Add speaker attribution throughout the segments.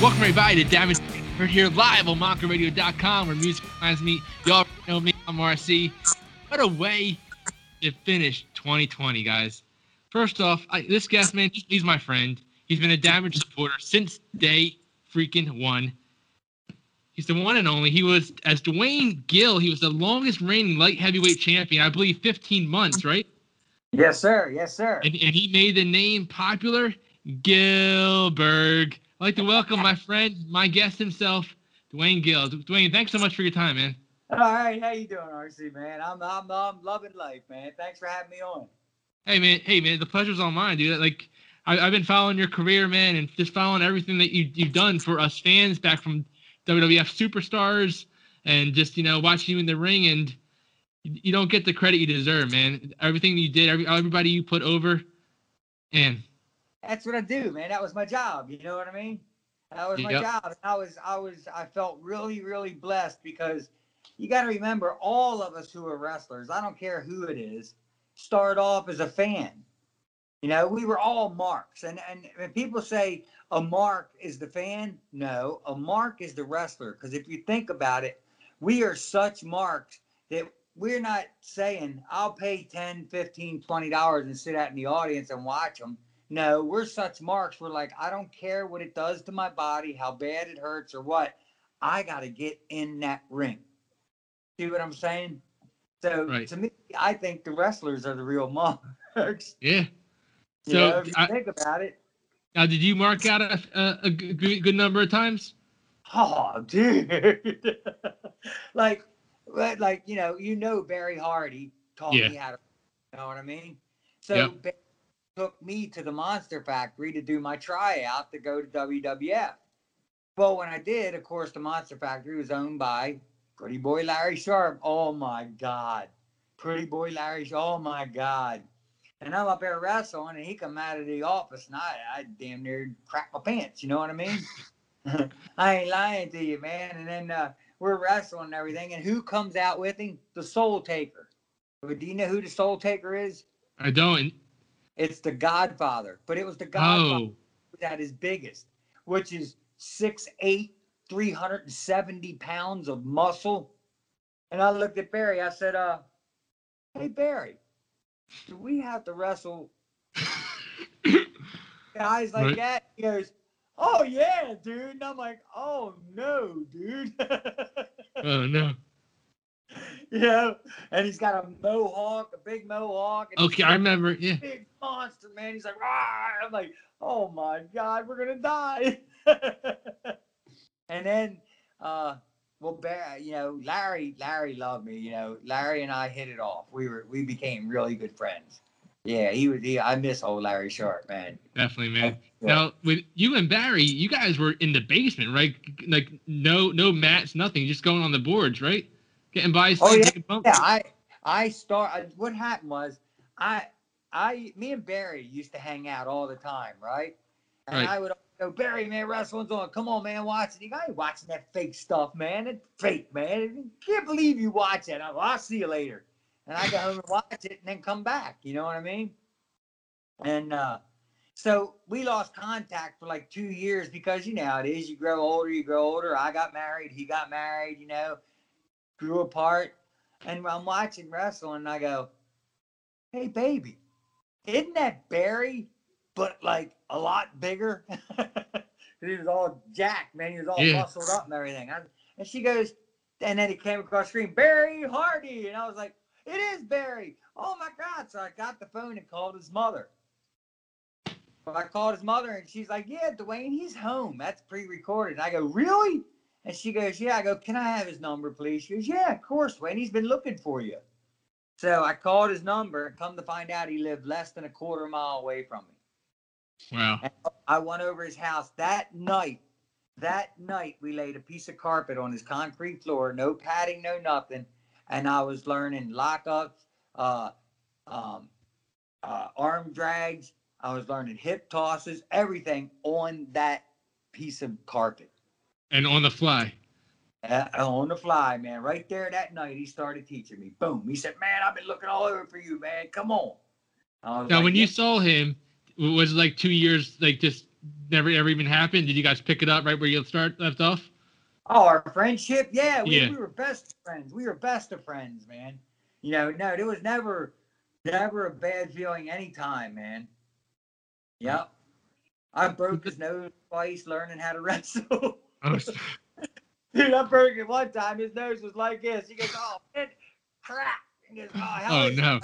Speaker 1: Welcome everybody to Damage. We're here live on MonkaRadio.com where music reminds me. Y'all know me. I'm RC. What a way to finish 2020, guys. First off, I, this guest man, he's my friend. He's been a Damage supporter since day freaking one. He's the one and only. He was as Duane Gill. He was the longest reigning light heavyweight champion. I believe 15 months, right?
Speaker 2: Yes, sir. Yes, sir.
Speaker 1: And, and he made the name popular. Gillberg. I'd like to welcome my friend, my guest himself, Duane Gill. Duane, thanks so much for your time, man.
Speaker 2: All right, how you doing, RC, man? I'm, I'm, I'm loving life, man. Thanks for having me on.
Speaker 1: Hey, man. Hey, man. The pleasure's all mine, dude. Like, I, have been following your career, man, and just following everything that you, you've done for us fans back from WWF superstars, and just you know watching you in the ring, and you don't get the credit you deserve, man. Everything you did, every, everybody you put over, and
Speaker 2: that's what I do, man. That was my job. You know what I mean? That was my yep. job. I was, I was, I felt really, really blessed because you got to remember, all of us who are wrestlers, I don't care who it is, start off as a fan. You know, we were all marks, and and when people say a mark is the fan, no, a mark is the wrestler. Because if you think about it, we are such marks that we're not saying I'll pay 10, 15, 20 dollars and sit out in the audience and watch them no, we're such marks. We're like, I don't care what it does to my body, how bad it hurts, or what. I got to get in that ring. See what I'm saying? So right. to me, I think the wrestlers are the real marks.
Speaker 1: Yeah.
Speaker 2: So you know, if you I, think about it.
Speaker 1: Now, did you mark out a, a, a good, good number of times?
Speaker 2: Oh, dude. like, like you know, you know Barry Hardy taught yeah. me how to. You know what I mean? So yep took me to the Monster Factory to do my tryout to go to WWF. Well, when I did, of course, the Monster Factory was owned by Pretty Boy Larry Sharpe. Oh my God. Pretty Boy Larry Sharpe. Oh my God. And I'm up there wrestling, and he come out of the office, and I, I damn near crap my pants. You know what I mean? I ain't lying to you, man. And then uh, we're wrestling and everything, and who comes out with him? The Soul Taker. But Do you know who the Soul Taker is?
Speaker 1: I don't.
Speaker 2: It's the Godfather, but it was the Godfather oh. at his biggest, which is 6'8, 370 pounds of muscle. And I looked at Barry. I said, uh, hey, Barry, do we have to wrestle guys like right. that? He goes, oh, yeah, dude. And I'm like, oh, no, dude.
Speaker 1: oh, no.
Speaker 2: you know, and he's got a mohawk, a big mohawk.
Speaker 1: okay, I remember. Yeah.
Speaker 2: Big monster, man. He's like, Rah! I'm like, oh my god, we're gonna die. and then, uh, well, Bear, you know, Larry, Larry loved me. You know, Larry and I hit it off. We were, we became really good friends. Yeah, he was. He, I miss old Larry Sharpe, man.
Speaker 1: Definitely, man. Yeah. Now, with you and Barry, you guys were in the basement, right? Like no, no mats, nothing, just going on the boards, right? Getting by.
Speaker 2: Oh yeah, yeah. I I start. What happened was I I me and Barry used to hang out all the time, right? And right. I would go, Barry, man, wrestling's on. Come on, man, watch it. You ain't watching that fake stuff, man. It's fake, man. Can't believe you watch it. I'll, I'll see you later. And I go home and watch it and then come back. You know what I mean? And uh, so we lost contact for like two years because you know how it is. You grow older, you grow older. I got married, he got married, you know grew apart. And I'm watching wrestling and I go, hey, baby, isn't that Barry, but like a lot bigger? he was all jacked, man. He was all yeah. muscled up and everything. I, and she goes, and then he came across the screen, Barry Hardy. And I was like, it is Barry. Oh my God. So I got the phone and called his mother. I called his mother and she's like, yeah, Duane, he's home. That's pre recorded. I go, really? And she goes, Yeah. I go, Can I have his number, please? She goes, Yeah, of course, Wayne. He's been looking for you. So I called his number and come to find out he lived less than a quarter mile away from me.
Speaker 1: Wow.
Speaker 2: And I went over his house that night. That night, we laid a piece of carpet on his concrete floor, no padding, no nothing. And I was learning lockups, uh, um, uh, arm drags. I was learning hip tosses, everything on that piece of carpet.
Speaker 1: And on the fly.
Speaker 2: Uh, on the fly, man. Right there that night, he started teaching me. Boom. He said, "Man, I've been looking all over for you, man. Come on."
Speaker 1: Now, like, when yeah. you saw him, was it like two years, like just never ever even happened? Did you guys pick it up right where you start left off?
Speaker 2: Oh, our friendship? Yeah, we,
Speaker 1: Yeah.
Speaker 2: we were best friends. We were best of friends, man. You know, no, there was never, never a bad feeling anytime, man. Yep. I broke his nose twice learning how to wrestle. Dude, I broke it one time. His nose was like this. He goes, oh, man, crap. He goes, oh,
Speaker 1: oh no.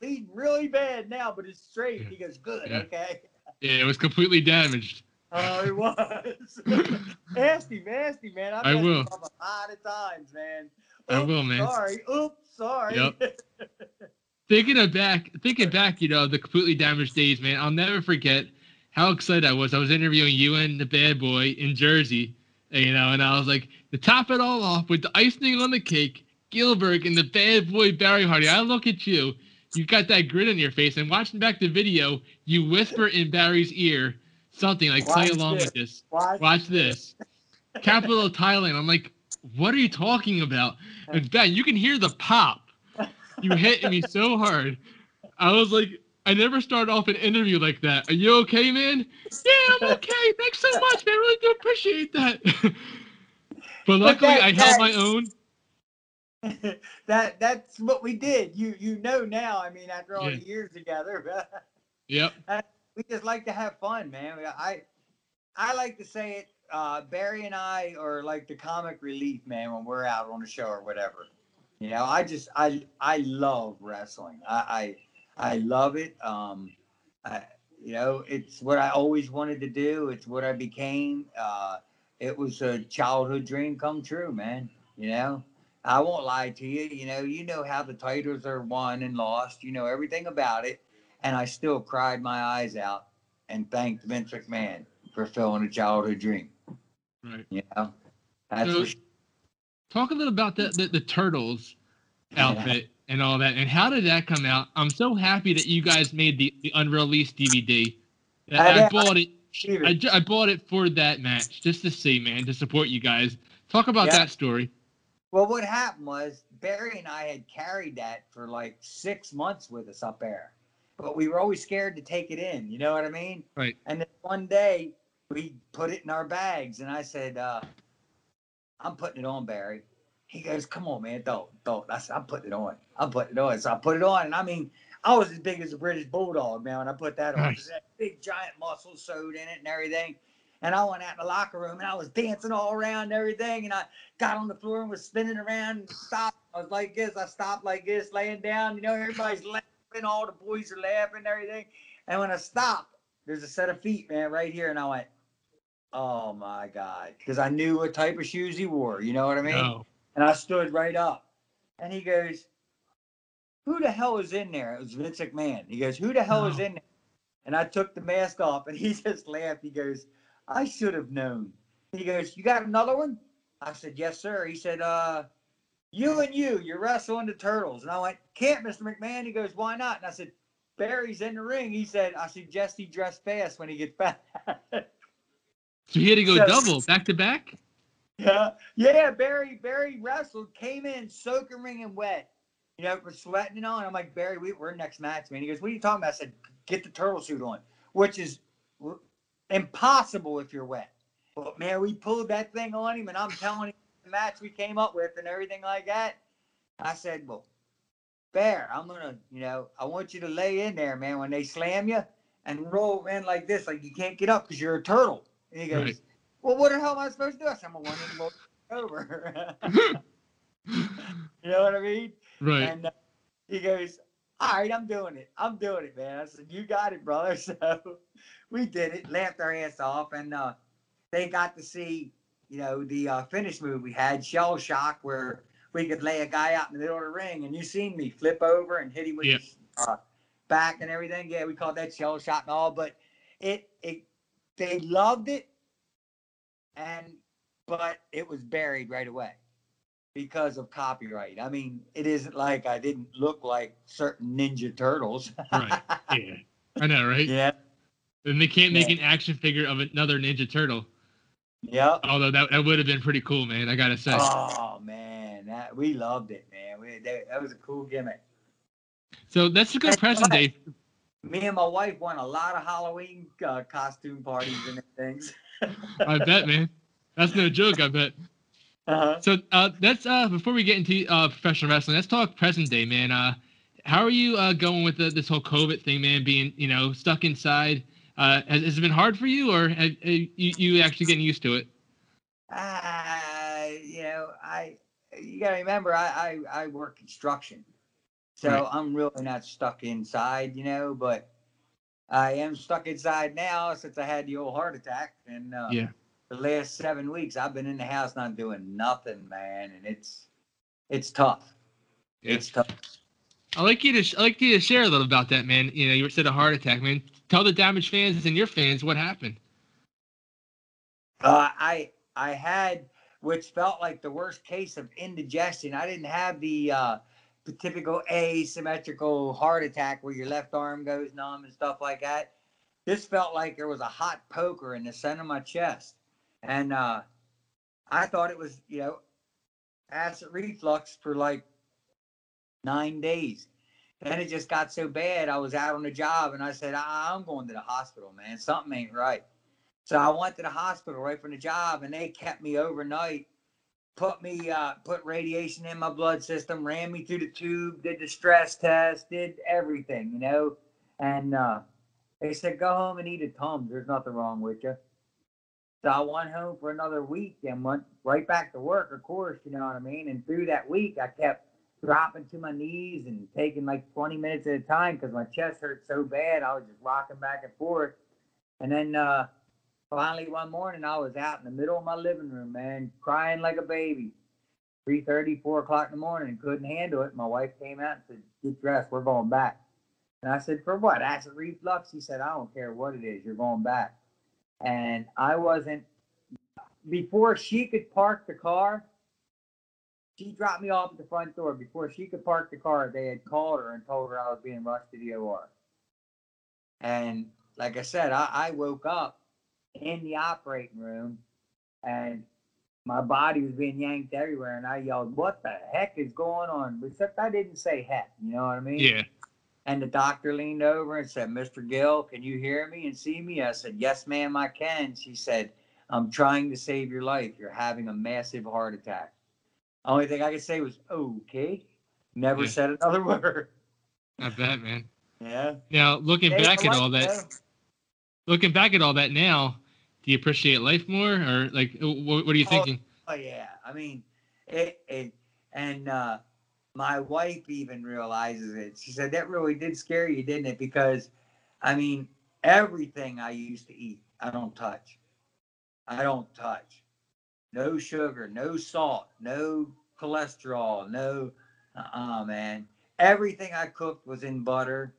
Speaker 2: Bleeding really bad now, but it's straight.
Speaker 1: Yeah.
Speaker 2: He goes, good,
Speaker 1: Yeah.
Speaker 2: okay.
Speaker 1: Yeah, it was completely damaged.
Speaker 2: Oh, it was. nasty, nasty, man. I've
Speaker 1: I will.
Speaker 2: a lot of times, man.
Speaker 1: I will, man.
Speaker 2: Sorry. Oops, sorry.
Speaker 1: Yep. Thinking of back, thinking back, you know, the completely damaged days, man. I'll never forget how excited I was. I was interviewing you and the bad boy in Jersey, you know, and I was like, to top it all off with the icing on the cake, Gillberg and the bad boy Barry Hardy. I look at you, you got that grin on your face, and watching back the video, you whisper in Barry's ear something like, "Play along
Speaker 2: this.
Speaker 1: with this."
Speaker 2: Watch,
Speaker 1: Watch this. Capital of Thailand. I'm like, what are you talking about? And Ben, you can hear the pop. You hit me so hard. I was like, I never start off an interview like that. Are you okay, man? Yeah, I'm okay. Thanks so much, man. I really do appreciate that. but luckily,
Speaker 2: that-
Speaker 1: I held my own.
Speaker 2: that that's what we did. You you know now. I mean, after all
Speaker 1: Yeah.
Speaker 2: the years together,
Speaker 1: Yep.
Speaker 2: we just like to have fun, man. I I like to say it. Uh, Barry and I are like the comic relief, man, when we're out on the show or whatever. You know, I just I I love wrestling. I I, I love it. Um, I, you know, it's what I always wanted to do. It's what I became. Uh, it was a childhood dream come true, man. You know, I won't lie to you. You know, you know how the titles are won and lost. You know everything about it, and I still cried my eyes out and thanked Vince McMahon for filling a childhood dream.
Speaker 1: Right.
Speaker 2: You know, that's
Speaker 1: So-
Speaker 2: for sure.
Speaker 1: Talk a little about the, the, the turtles outfit and all that, and how did that come out? I'm so happy that you guys made the, the unreleased DVD.
Speaker 2: I
Speaker 1: I, I bought it. I, I bought it for that match just to see, man, to support you guys. Talk about
Speaker 2: Yeah.
Speaker 1: that story.
Speaker 2: Well, what happened was Barry and I had carried that for like six months with us up there, but we were always scared to take it in. You know what I mean?
Speaker 1: Right.
Speaker 2: And then one day we put it in our bags, and I said, uh, "I'm putting it on, Barry." He goes, "Come on, man, don't, don't." I said, "I'm putting it on. I'm putting it on." So I put it on, and I mean, I was as big as a British bulldog, man. When I put that on,
Speaker 1: Nice.
Speaker 2: That big giant muscles sewed in it and everything. And I went out in the locker room and I was dancing all around and everything. And I got on the floor and was spinning around and stopped. I was like this. I stopped like this, laying down. You know, everybody's laughing. All the boys are laughing and everything. And when I stopped, there's a set of feet, man, right here. And I went, oh my God. Because I knew what type of shoes he wore. You know what I mean?
Speaker 1: No.
Speaker 2: And I stood right up. And he goes, Who the hell is in there? It was Vince McMahon. He goes, Who the hell is in there? And I took the mask off and he just laughed. He goes, I should have known. He goes, You got another one? I said, Yes, sir. He said, Uh, you and you, you're wrestling the turtles. And I went, Can't, Mr. McMahon. He goes, Why not? And I said, Barry's in the ring. He said, I suggest he dress fast when he gets back.
Speaker 1: So he had to go
Speaker 2: So-
Speaker 1: double back to back.
Speaker 2: Yeah, yeah. Barry, Barry wrestled, came in soaking wringing wet. You know, we're sweating and all. And I'm like, Barry, we, we're next match, man. He goes, What are you talking about? I said, Get the turtle suit on, which is r- impossible if you're wet. But man, we pulled that thing on him, and I'm telling him the match we came up with and everything like that. I said, Well, Bear, I'm gonna, you know, I want you to lay in there, man, when they slam you and roll in like this, like you can't get up because you're a turtle. And he goes,
Speaker 1: Right.
Speaker 2: Well, what the hell am I supposed to do? I said, I'm gonna one over. you know what I mean?
Speaker 1: right.
Speaker 2: And uh, he goes, All right, I'm doing it. I'm doing it, man. I said, You got it, brother. So we did it, laughed our ass off, and uh, they got to see, you know, the uh, finish move we had, Shell Shock, where we could lay a guy out in the middle of the ring, and you seen me flip over and hit him with
Speaker 1: Yeah.
Speaker 2: his uh, back and everything. Yeah, we called that Shell Shock and all, but it, it, they loved it, and but it was buried right away because of copyright. I mean, it isn't like I didn't look like certain Ninja Turtles.
Speaker 1: Right. Yeah. I know, right?
Speaker 2: yeah.
Speaker 1: And they can't make
Speaker 2: Yeah.
Speaker 1: an action figure of another Ninja Turtle.
Speaker 2: Yeah.
Speaker 1: Although that, that would have been pretty cool, man. I gotta say.
Speaker 2: Oh man, that we loved it, man. We, that, that was a cool gimmick.
Speaker 1: So that's a good present day.
Speaker 2: Me and my wife won a lot of Halloween uh, costume parties and things.
Speaker 1: I bet, man. That's no joke. I bet. Uh-huh. So uh, that's uh, before we get into uh, professional wrestling. Let's talk present day, man. Uh, how are you uh, going with the, this whole COVID thing, man? Being you know stuck inside. Uh, has, has it been hard for you, or have, you, you actually getting used to it?
Speaker 2: Uh, you know, I you gotta remember, I I, I work construction, so right. I'm really not stuck inside, you know. But I am stuck inside now since I had the old heart attack, and uh,
Speaker 1: yeah,
Speaker 2: the last seven weeks I've been in the house not doing nothing, man, and it's it's tough. Yeah. It's tough.
Speaker 1: I like you to I like you to share a little about that, man. You know, you said a heart attack, man. Tell the damaged fans and your fans what happened.
Speaker 2: Uh, I I had which felt like the worst case of indigestion. I didn't have the uh, the typical asymmetrical heart attack where your left arm goes numb and stuff like that. This felt like there was a hot poker in the center of my chest, and uh, I thought it was you know acid reflux for like nine days. Then it just got so bad. I was out on the job and I said, I'm going to the hospital, man. Something ain't right. So I went to the hospital right from the job and they kept me overnight, put me, uh, put radiation in my blood system, ran me through the tube, did the stress test, did everything, you know. And uh, they said, go home and eat a Tums. There's nothing wrong with you. So I went home for another week and went right back to work, of course, you know what I mean? And through that week, I kept dropping to my knees and taking like 20 minutes at a time because my chest hurt so bad. I was just rocking back and forth. And then uh, finally one morning, I was out in the middle of my living room, man, crying like a baby. 3.30, 4 o'clock in the morning, couldn't handle it. My wife came out and said, get dressed, we're going back. And I said, for what? Acid reflux? He said, I don't care what it is, you're going back. And I wasn't, before she could park the car, she dropped me off at the front door. Before she could park the car, they had called her and told her I was being rushed to the OR. And like I said, I, I woke up in the operating room and my body was being yanked everywhere. And I yelled, What the heck is going on? Except I didn't say heck. You know what I mean?
Speaker 1: Yeah.
Speaker 2: And the doctor leaned over and said, Mr. Gill, can you hear me and see me? I said, Yes, ma'am, I can. She said, I'm trying to save your life. You're having a massive heart attack. Only thing I could say was okay. Never yeah. said another word.
Speaker 1: I bet, man.
Speaker 2: Yeah.
Speaker 1: Now looking back at all that, looking back at all that now, do you appreciate life more, or like, what, what are you oh, thinking?
Speaker 2: Oh, yeah, I mean, it, it and uh, my wife even realizes it. She said that really did scare you, didn't it? Because, I mean, everything I used to eat, I don't touch. I don't touch no sugar, no salt, no cholesterol, no, uh-uh, man. Everything I cooked was in butter.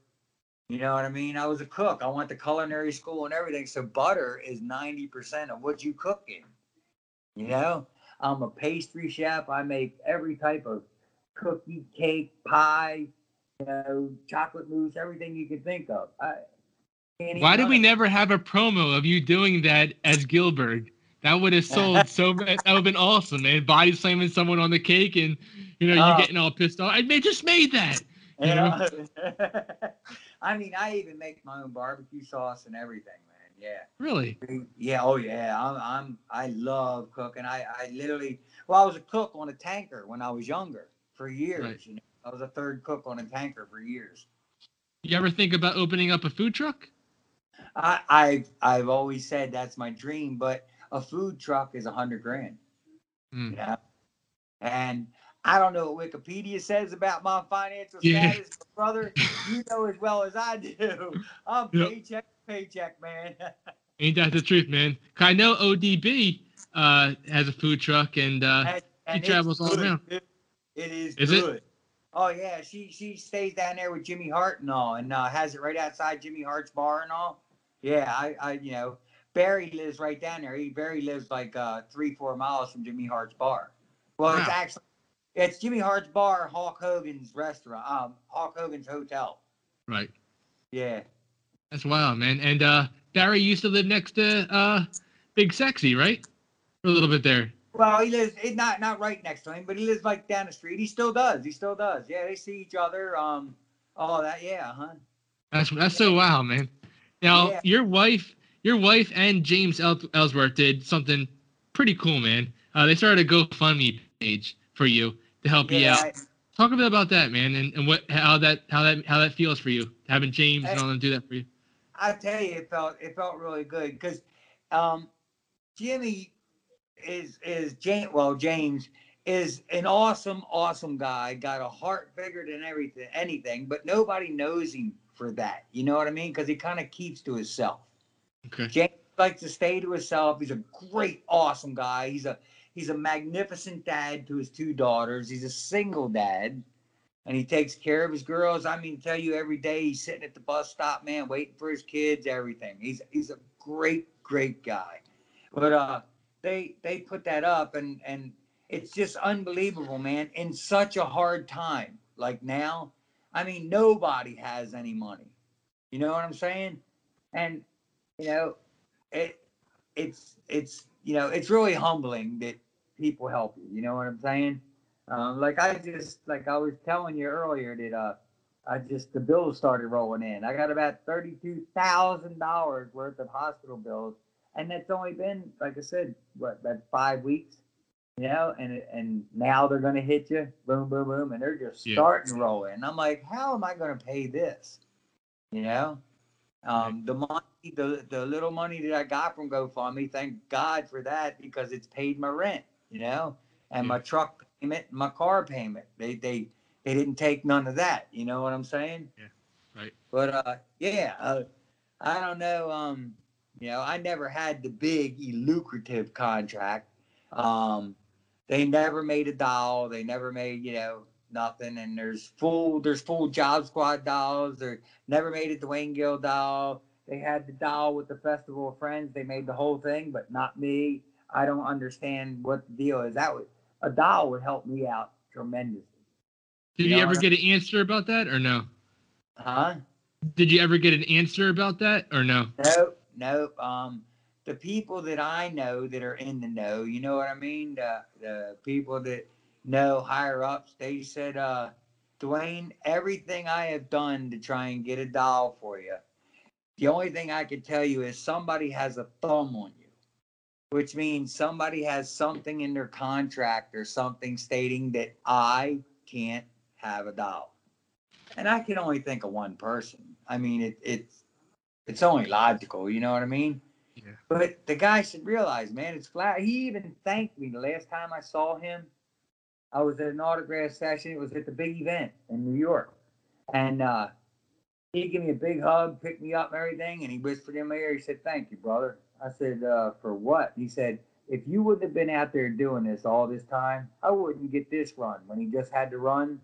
Speaker 2: You know what I mean? I was a cook. I went to culinary school and everything. So butter is 90% of what you cook in. You know, I'm a pastry chef. I make every type of cookie, cake, pie, you know, chocolate mousse, everything you can think of. I,
Speaker 1: Why did we never have a promo of you doing that as Gillberg? That would have sold so. that would have been awesome, man. Body slamming someone on the cake, and you know, you uh, getting all pissed off. I just made that. You know?
Speaker 2: I mean, I even make my own barbecue sauce and everything, man. Yeah.
Speaker 1: Really?
Speaker 2: Yeah. Oh, yeah. I'm. I'm I love cooking. I. I literally. Well, I was a cook on a tanker when I was younger for years. Right. You know, I was a third cook on a tanker for years.
Speaker 1: You ever think about opening up a food truck?
Speaker 2: I, I've I've always said that's my dream, but a food truck is a hundred grand. Mm. Yeah. And I don't know what Wikipedia says about my financial yeah. status, brother. You know as well as I do. I'm yep. paycheck paycheck, man.
Speaker 1: Ain't that the truth, man? I know ODB uh, has a food truck and, uh, and, and he travels all around.
Speaker 2: It, it is, is good. It? Oh yeah, she she stays down there with Jimmy Hart and all, and uh, has it right outside Jimmy Hart's bar and all. Yeah, I, I you know Barry lives right down there. He Barry lives like uh, three, four miles from Jimmy Hart's bar. Well, wow. it's actually it's Jimmy Hart's bar, Hulk Hogan's restaurant, um, Hulk Hogan's hotel.
Speaker 1: Right.
Speaker 2: Yeah.
Speaker 1: That's wild, man. And uh, Barry used to live next to uh, Big Sexy, right? For a little bit there.
Speaker 2: Well, he lives not not right next to him, but he lives like down the street. He still does. He still does. Yeah, they see each other. Um, all that. Yeah, huh.
Speaker 1: That's that's so wild, man. Now yeah. your wife, your wife and James Ellsworth did something pretty cool, man. Uh, they started a GoFundMe page for you to help yeah, you out. I, Talk a bit about that, man, and, and what how that how that how that feels for you having James and all them do that for you.
Speaker 2: I tell you, it felt it felt really good because um, Jimmy is is James. Well, James is an awesome, awesome guy. Got a heart bigger than everything, anything, but nobody knows him for that. You know what I mean? Because he kind of keeps to himself.
Speaker 1: Okay.
Speaker 2: James likes to stay to himself. He's a great, awesome guy. He's a he's a magnificent dad to his two daughters. He's a single dad, and he takes care of his girls. I mean, tell you every day he's sitting at the bus stop, man, waiting for his kids. Everything. He's he's a great, great guy. But uh, they they put that up, and and it's just unbelievable, man. In such a hard time like now, I mean, nobody has any money. You know what I'm saying? And you know, it it's it's you know it's really humbling that people help you. You know what I'm saying? Um, like I just like I was telling you earlier that uh I just the bills started rolling in. I got about thirty two thousand dollars worth of hospital bills, and that's only been like I said, what about five weeks? you know, and and now they're going to hit you, boom, boom, boom, and they're just yeah. starting to roll in. I'm like, how am I going to pay this? You know, um, the money, the the little money that I got from GoFundMe, thank God for that because it's paid my rent, you know, and my truck payment, my car payment. They they they didn't take none of that. You know what I'm saying?
Speaker 1: Yeah, right.
Speaker 2: But uh, yeah, uh, I don't know. Um, you know, I never had the big lucrative contract. Um, they never made a doll. They never made, you know, nothing. And there's full there's full job squad dolls. They never made a Duane Gill doll. They had the doll with the Festival of Friends. They made the whole thing, but not me. I don't understand what the deal is. That would a doll would help me out tremendously.
Speaker 1: Did you, you ever get an answer about that or no?
Speaker 2: Huh?
Speaker 1: Did you ever get an answer about that or no?
Speaker 2: Nope, nope. Um, the people that I know that are in the know, you know what I mean? The, the people that know higher ups, they said, uh, Duane, everything I have done to try and get a doll for you, the only thing I can tell you is somebody has a thumb on you, which means somebody has something in their contract or something stating that I can't have a doll. And I can only think of one person. I mean, it, it's it's only logical, you know what I mean?
Speaker 1: Yeah.
Speaker 2: But the guy should realize, man, it's flat. He even thanked me the last time I saw him. I was at an autograph session. It was at the big event in New York. And uh, he gave me a big hug, picked me up and everything. And he whispered in my ear, he said, Thank you, brother. I said, uh, For what? He said, If you wouldn't have been out there doing this all this time, I wouldn't get this run. When he just had to run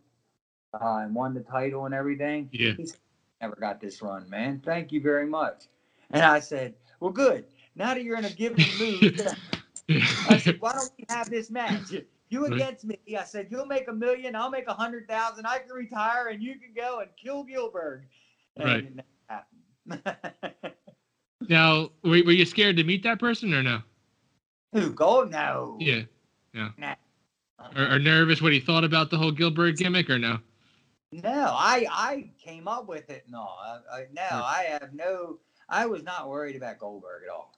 Speaker 2: uh, and won the title and everything,
Speaker 1: yeah.
Speaker 2: he said, Never got this run, man. Thank you very much. And I said, well, good. Now that you're in a given mood, I said, why don't we have this match? You against me. I said, you'll make a million, I'll make a hundred thousand. I can retire, and you can go and kill Gillberg.
Speaker 1: And right. now, were, were you scared to meet that person or no?
Speaker 2: Who? Gold? No.
Speaker 1: Yeah. Yeah. Or, or, nervous what he thought about the whole Gillberg gimmick or no?
Speaker 2: No, I I came up with it. No, I, I, no, I have no I was not worried about Goldberg at all.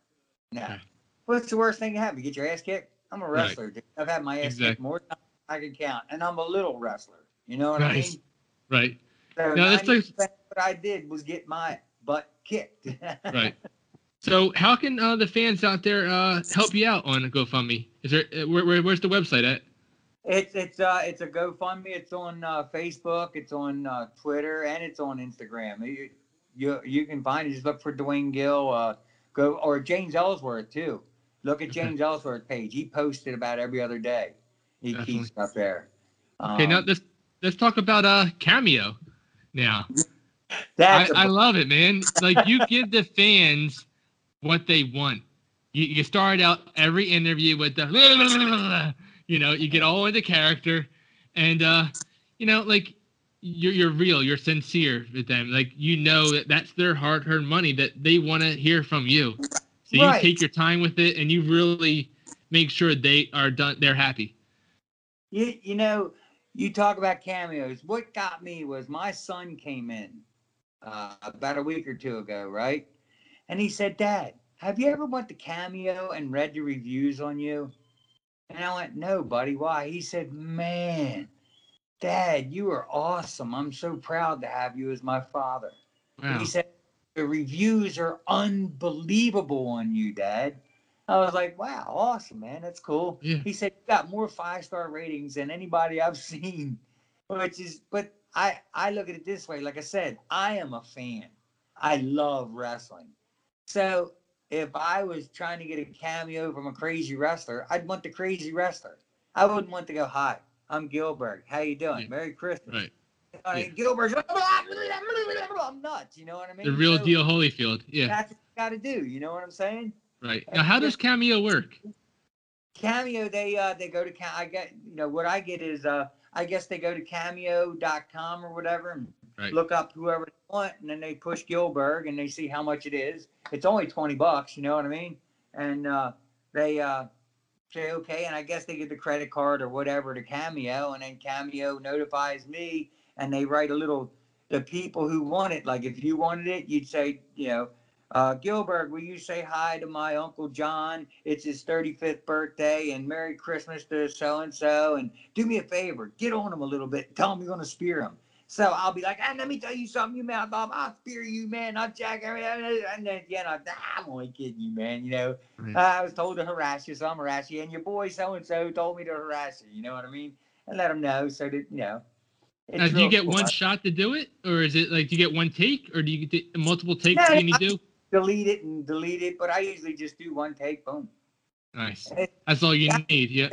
Speaker 2: No. What's the worst thing to happen? You get your ass kicked? I'm a wrestler, right. dude. I've had my ass exactly. kicked more times I can count, and I'm a little wrestler. You know what nice. I mean?
Speaker 1: Right.
Speaker 2: So no, that's like, what I did was get my butt kicked.
Speaker 1: right. So, how can uh, the fans out there uh, help you out on GoFundMe? Is there uh, where, where, where's the website at?
Speaker 2: It's it's uh it's a GoFundMe. It's on uh, Facebook. It's on uh, Twitter, and it's on Instagram. You, you you can find it. Just look for Duane Gill. Uh, go or James Ellsworth too. Look at James Ellsworth's page. He posted about every other day. He Definitely. keeps up there.
Speaker 1: Um, okay, now um, let's let's talk about uh cameo. Now, I, I love it, man. Like you give the fans what they want. You, you start out every interview with the, you know, you get all into character, and uh, you know, like you're you're real, you're sincere with them. Like you know that that's their hard-earned money that they want to hear from you. So right. you take your time with it, and you really make sure they are done. They're happy.
Speaker 2: You you know you talk about cameos. What got me was my son came in uh, about a week or two ago, right? And he said, Dad, have you ever went to Cameo and read the reviews on you? And I went, No, buddy. Why? He said, Man, Dad, you are awesome. I'm so proud to have you as my father. Wow. He said, The reviews are unbelievable on you, Dad. I was like, Wow, awesome, man. That's cool. Yeah. He said, You got more five star ratings than anybody I've seen. Which is, but I, I look at it this way. Like I said, I am a fan. I love wrestling. So if I was trying to get a cameo from a crazy wrestler, I'd want the crazy wrestler. I wouldn't want to go, hi, I'm Gillberg. How you doing? Yeah. Merry Christmas. Right. I mean, yeah. Gillberg's, I'm nuts. You know what I mean?
Speaker 1: The real so, deal Holyfield. Yeah.
Speaker 2: That's what you got to do. You know what I'm saying?
Speaker 1: Right. Now, how does Cameo work?
Speaker 2: Cameo, they uh they go to I get you know what I get is uh I guess they go to cameo.com or whatever and right. look up whoever they want, and then they push Gillberg and they see how much it is. It's only twenty bucks, you know what I mean? And uh, they uh, say okay, and I guess they get the credit card or whatever to Cameo, and then Cameo notifies me, and they write a little. The people who want it, like if you wanted it, you'd say, you know, uh, Gillberg, will you say hi to my Uncle John? It's his 35th birthday, and Merry Christmas to so and so. And do me a favor, get on him a little bit. Tell him you're going to spear him. So I'll be like, and let me tell you something, you man, off. I'll spear you, man. I'll jack everything. And then, you know, I'm only kidding you, man. You know, uh, I was told to harass you, so I'm harass you. And your boy so and so told me to harass you. You know what I mean? And let them know so that, you know.
Speaker 1: Now, do you get one shot to do it? Or is it like, do you get one take? Or do you get multiple takes no, you do?
Speaker 2: Delete it and delete it, but I usually just do one take, boom.
Speaker 1: Nice. That's all you need, yeah.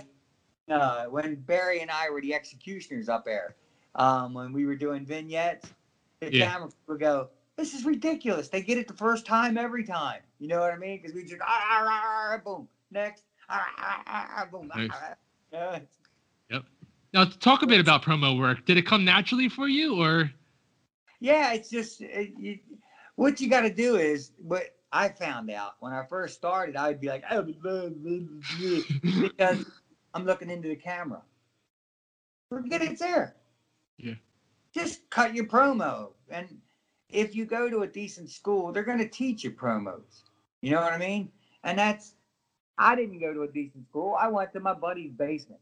Speaker 2: Uh, when Barry and I were the executioners up there, um, when we were doing vignettes, the yeah. camera would go, "This is ridiculous." They get it the first time every time. You know what I mean? Because we just ah, ah, ah, boom next boom. Nice.
Speaker 1: Yeah. Yep. Now talk a bit about promo work. Did it come naturally for you, or?
Speaker 2: Yeah, it's just it, you, what you got to do is what I found out when I first started. I would be like, oh, because I'm looking into the camera. Forget it's there.
Speaker 1: Yeah.
Speaker 2: Just cut your promo. And if you go to a decent school, they're going to teach you promos. You know what I mean? And that's, I didn't go to a decent school. I went to my buddy's basement.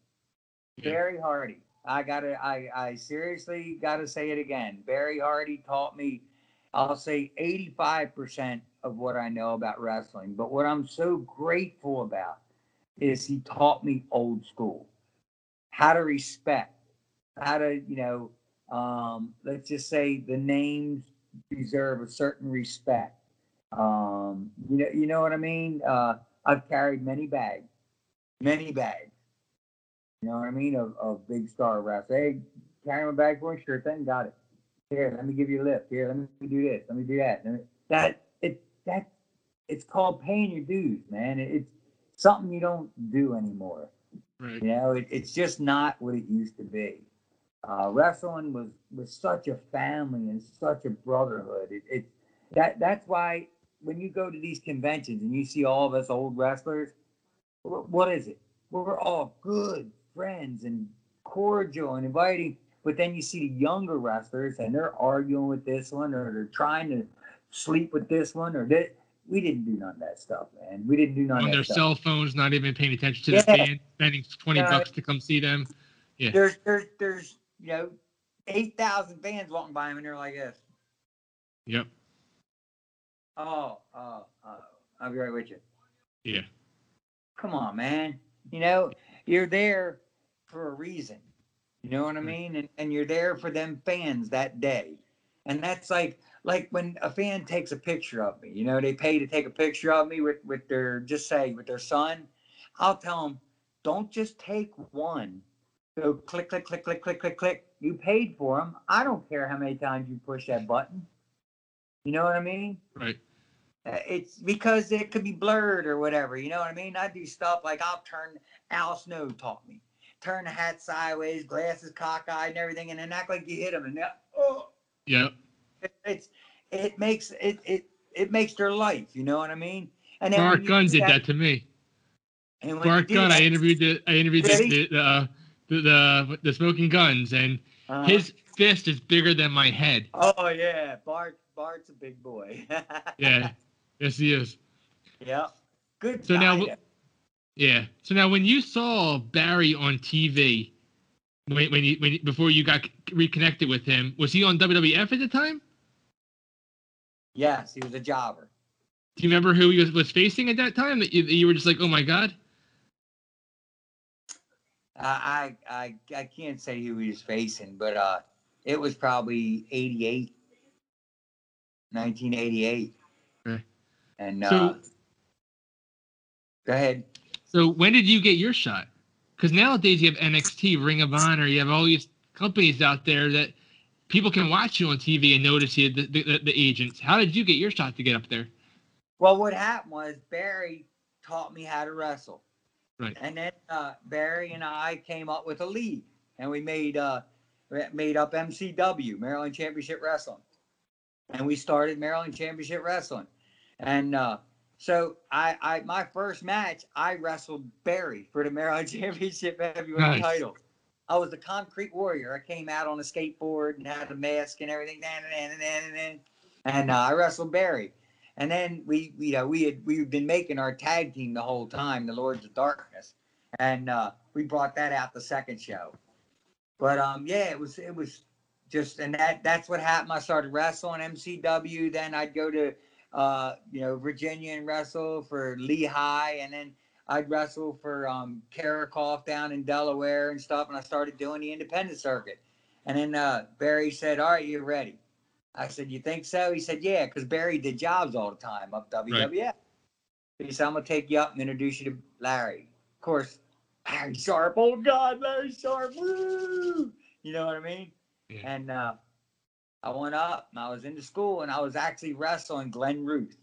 Speaker 2: Yeah. Barry Hardy. I gotta, I, I seriously gotta say it again. Barry Hardy taught me, I'll say 85% of what I know about wrestling. But what I'm so grateful about is he taught me old school, how to respect, how to, you know, um, let's just say the names deserve a certain respect. Um, you know, you know what I mean? Uh, I've carried many bags, many bags. You know what I mean? Of, of big star refs. Hey, carry my bag for me? Sure thing, got it. Here, let me give you a lift. Here, let me do this. Let me do that. That it that it's called paying your dues, man. It, it's something you don't do anymore. Right. You know, it, it's just not what it used to be uh, wrestling was was such a family and such a brotherhood. It, it that that's why when you go to these conventions and you see all of us old wrestlers, what is it? We're all good friends and cordial and inviting. But then you see the younger wrestlers and they're arguing with this one or they're trying to sleep with this one or that. We didn't do none of that stuff, man. We didn't do none
Speaker 1: on
Speaker 2: of
Speaker 1: their
Speaker 2: stuff.
Speaker 1: cell phones, not even paying attention to yeah. the fans, spending twenty yeah. bucks to come see them. Yeah.
Speaker 2: There's there's there's you know, 8,000 fans walking by him and they're like this.
Speaker 1: Yep.
Speaker 2: Oh, oh, oh. I'll be right with you.
Speaker 1: Yeah.
Speaker 2: Come on, man. You know, you're there for a reason. You know what I mm. mean? And, and you're there for them fans that day. And that's like like when a fan takes a picture of me, you know, they pay to take a picture of me with, with their just say with their son. I'll tell them, don't just take one go click, click, click, click, click, click, click. You paid for them. I don't care how many times you push that button. You know what I mean?
Speaker 1: Right.
Speaker 2: Uh, it's because it could be blurred or whatever. You know what I mean? I do stuff like I'll turn. Al Snow taught me turn the hat sideways, glasses cockeyed, and everything, and then act like you hit them, and oh.
Speaker 1: Yeah.
Speaker 2: It, it's it makes it it it makes their life. You know what I mean?
Speaker 1: And then Bart Gunn did that, that, to me. And Bart Gunn, I interviewed the I interviewed the, the uh, the the, the smoking guns, and uh-huh. his fist is bigger than my head.
Speaker 2: Oh yeah, Bart Bart's a big boy.
Speaker 1: yeah, yes he is.
Speaker 2: Yeah, good.
Speaker 1: So now, yeah. So now, when you saw Barry on TV, when when you, when before you got reconnected with him, was he on WWF at the time?
Speaker 2: yes, he was a jobber.
Speaker 1: Do you remember who he was, was facing at that time? That you, that you were just like, oh my god.
Speaker 2: I, I I can't say who he was facing, but uh, it was probably 88, 1988.
Speaker 1: Okay.
Speaker 2: And
Speaker 1: So-
Speaker 2: uh, go ahead.
Speaker 1: So when did you get your shot? Because nowadays you have NXT, Ring of Honor, you have all these companies out there that people can watch you on TV and notice you, the, the, the agents. How did you get your shot to get up there?
Speaker 2: Well, what happened was Barry taught me how to wrestle.
Speaker 1: Right.
Speaker 2: And then uh, Barry and I came up with a league, and we made uh, made up MCW, Maryland Championship Wrestling, and we started Maryland Championship Wrestling, and uh, so I, I my first match I wrestled Barry for the Maryland Championship Heavyweight
Speaker 1: Nice.
Speaker 2: title. I was the Concrete Warrior. I came out on a skateboard and had the mask and everything, dan, dan, dan, dan, dan, and uh, I wrestled Barry. And then we, you know, we had we've been making our tag team the whole time, the Lords of Darkness, and uh, we brought that out the second show. But um, yeah, it was it was just, and that that's what happened. I started wrestling MCW. Then I'd go to uh, you know Virginia and wrestle for Lehigh, and then I'd wrestle for um, Karakoff down in Delaware and stuff. And I started doing the independent circuit. And then uh, Barry said, "All right, you're ready." I said, "You think so?" He said, "Yeah," because Barry did jobs all the time up WWF. He said, "I'm gonna take you up and introduce you to Larry." Of course, Larry Sharpe. Oh God, Larry Sharpe! Woo! You know what I mean?
Speaker 1: Yeah.
Speaker 2: And uh, I went up and I was into school and I was actually wrestling Glenn Ruth,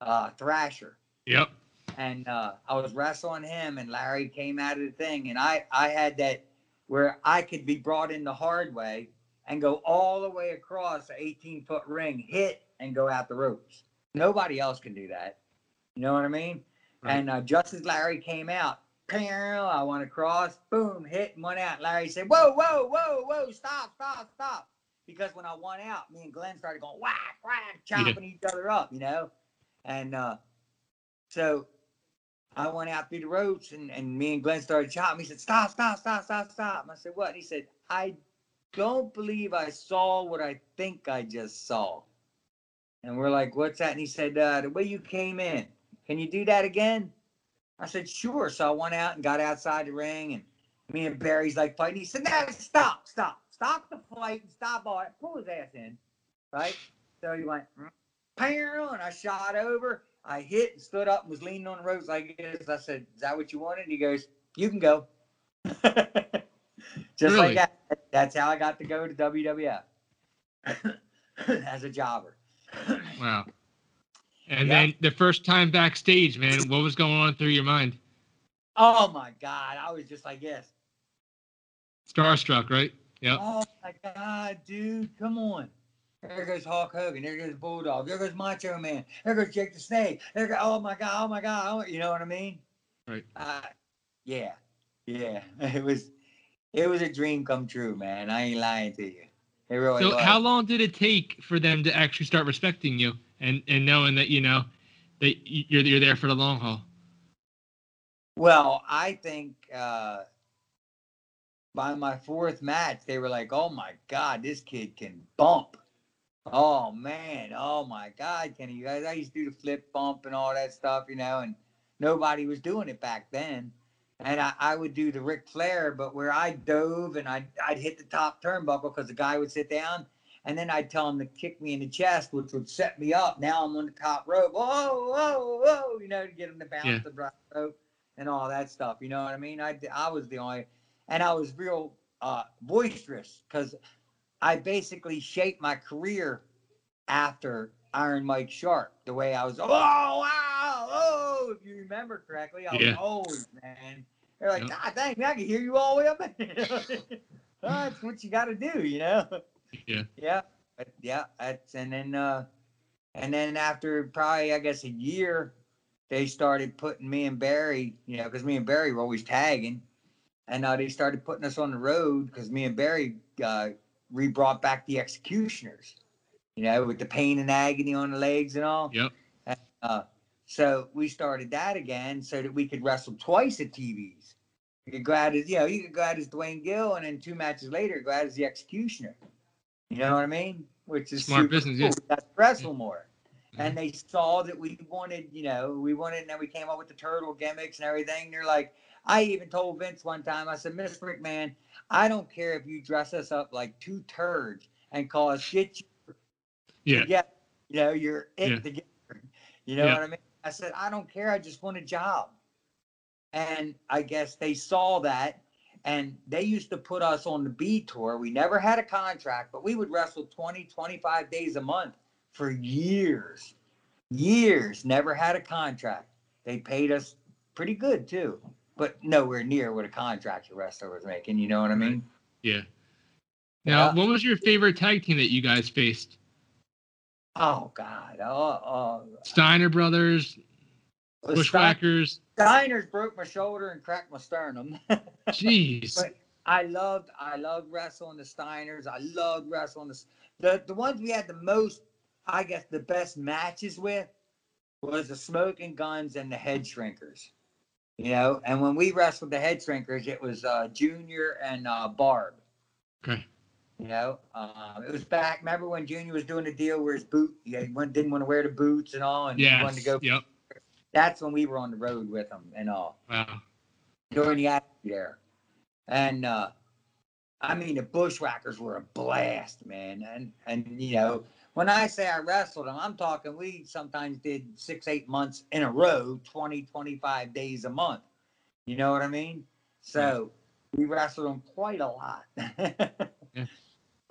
Speaker 2: uh, Thrasher
Speaker 1: Yep.
Speaker 2: and uh, I was wrestling him, and Larry came out of the thing, and I I had that where I could be brought in the hard way and go all the way across an 18 foot ring, hit and go out the ropes. Nobody else can do that. You know what I mean?
Speaker 1: Right.
Speaker 2: And uh, just as Larry came out, I went across, boom, hit and went out. Larry said, "Whoa, whoa, whoa, whoa, stop, stop, stop!" Because when I went out, me and Glenn started going whack, whack, chopping each other up, you know. And uh, so I went out through the ropes and, and me and Glenn started chopping. He said, Stop, stop, stop, stop, stop. And I said, What? And he said, I don't believe I saw what I think I just saw. And we're like, What's that? And he said, uh, The way you came in, can you do that again? I said, Sure. So I went out and got outside the ring and me and Barry's like fighting. He said, No, stop, stop, stop the fight and stop all that. Pull his ass in. Right? So he went, "Pow," and I shot over. I hit and stood up and was leaning on the ropes like this. I said, Is that what you wanted? And he goes, You can go. Just
Speaker 1: Really?
Speaker 2: like that. That's how I got to go to WWF as a jobber.
Speaker 1: Wow. And
Speaker 2: Yeah.
Speaker 1: then the first time backstage, man, what was going on through your mind?
Speaker 2: Oh my God. I was just like, Yes.
Speaker 1: Starstruck, right? Yep.
Speaker 2: Oh my God, dude. Come on. There goes Hulk Hogan. There goes Bulldog. There goes Macho Man. There goes Jake the Snake. There goes, oh my God. Oh my God. Oh, you know what I mean?
Speaker 1: Right.
Speaker 2: Uh, yeah. Yeah. It was it was a dream come true, man. I ain't lying to you. It really
Speaker 1: So
Speaker 2: was.
Speaker 1: how long did it take for them to actually start respecting you and and knowing that you know that you're you're there for the long haul?
Speaker 2: Well, I think uh, by my fourth match, they were like, "Oh my God, this kid can bump." Oh man, oh my God, Kenny, you guys? I used to do the flip bump and all that stuff, you know, and nobody was doing it back then. And I, I would do the Ric Flair, but where I dove and I'd, I'd hit the top turnbuckle because the guy would sit down, and then I'd tell him to kick me in the chest, which would set me up. Now I'm on the top rope. Whoa, whoa, whoa, you know, to get him to bounce
Speaker 1: Yeah.
Speaker 2: the bro- rope and all that stuff. You know what I mean? I, I was the only, and I was real uh, boisterous because I basically shaped my career after Iron Mike Sharpe. The way I was, oh wow, oh, if you remember correctly, I was
Speaker 1: Yeah.
Speaker 2: old man. They're like. God dang, man, I can hear you all the way up. there." That's what you got to do, you know.
Speaker 1: Yeah.
Speaker 2: Yeah, yeah. That's and then uh, and then after probably I guess a year, they started putting me and Barry, you know, because me and Barry were always tagging, and uh, they started putting us on the road because me and Barry uh, re brought back the Executioners, you know, with the pain and agony on the legs and all.
Speaker 1: Yep.
Speaker 2: Uh, so we started that again so that we could wrestle twice at TVs. You could go out as, you know, you could go out as Duane Gill and then two matches later go out as the Executioner. You know what I mean? Which is
Speaker 1: Smart business,
Speaker 2: cool.
Speaker 1: yeah.
Speaker 2: We got to wrestle more.
Speaker 1: Mhm.
Speaker 2: And they saw that we wanted, you know, we wanted, and then we came up with the turtle gimmicks and everything. They're like, I even told Vince one time, I said, Mr. McMahon, I don't care if you dress us up like two turds and call us shit
Speaker 1: Yeah.
Speaker 2: yeah, you know, you're it
Speaker 1: Yeah.
Speaker 2: together. You know
Speaker 1: Yeah.
Speaker 2: what I mean? I said, I don't care. I just want a job. And I guess they saw that and they used to put us on the B tour. We never had a contract, but we would wrestle 20, 25 days a month for years. Years, never had a contract. They paid us pretty good too, but nowhere near what a contractor wrestler was making. You know what I mean?
Speaker 1: Yeah. Now, what was your favorite tag team that you guys faced?
Speaker 2: Oh God! Oh, oh.
Speaker 1: Steiner Brothers,
Speaker 2: The Stein-
Speaker 1: Bushwhackers.
Speaker 2: Steiners broke my shoulder and cracked my sternum.
Speaker 1: Jeez.
Speaker 2: But I loved, I loved wrestling the Steiners. I loved wrestling the the the ones we had the most, I guess, the best matches with was the Smoking Gunns and the Head Shrinkers. You know, and when we wrestled the Head Shrinkers, it was uh, Junior and uh, Barb.
Speaker 1: Okay.
Speaker 2: You know, um, it was back. Remember when Junior was doing the deal where his boot, he didn't want to wear the boots and all, and he wanted to go.
Speaker 1: Yep.
Speaker 2: That's when we were on the road with him and all
Speaker 1: Wow.
Speaker 2: during the act there. And uh I mean the bushwhackers were a blast, man. And and you know, when I say I wrestled them, I'm talking we sometimes did six, eight months in a row, 20, 25 days a month. You know what I mean? So we wrestled them quite a lot.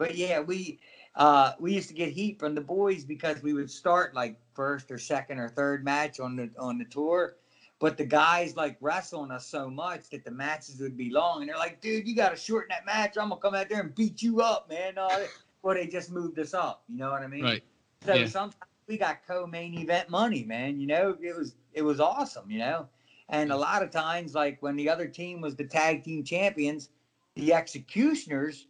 Speaker 1: Yeah.
Speaker 2: But yeah, we uh we used to get heat from the boys because we would start like first or second or third match on the on the tour but the guys like wrestling us so much that the matches would be long, and they're like, "Dude, you got to shorten that match. I'm gonna come out there and beat you up, man." Uh, well, they just moved us up. You know what I mean?
Speaker 1: Right.
Speaker 2: So
Speaker 1: yeah.
Speaker 2: sometimes we got co-main event money, man. You know, it was it was awesome. You know, and a lot of times, like when the other team was the tag team champions, the Executioners,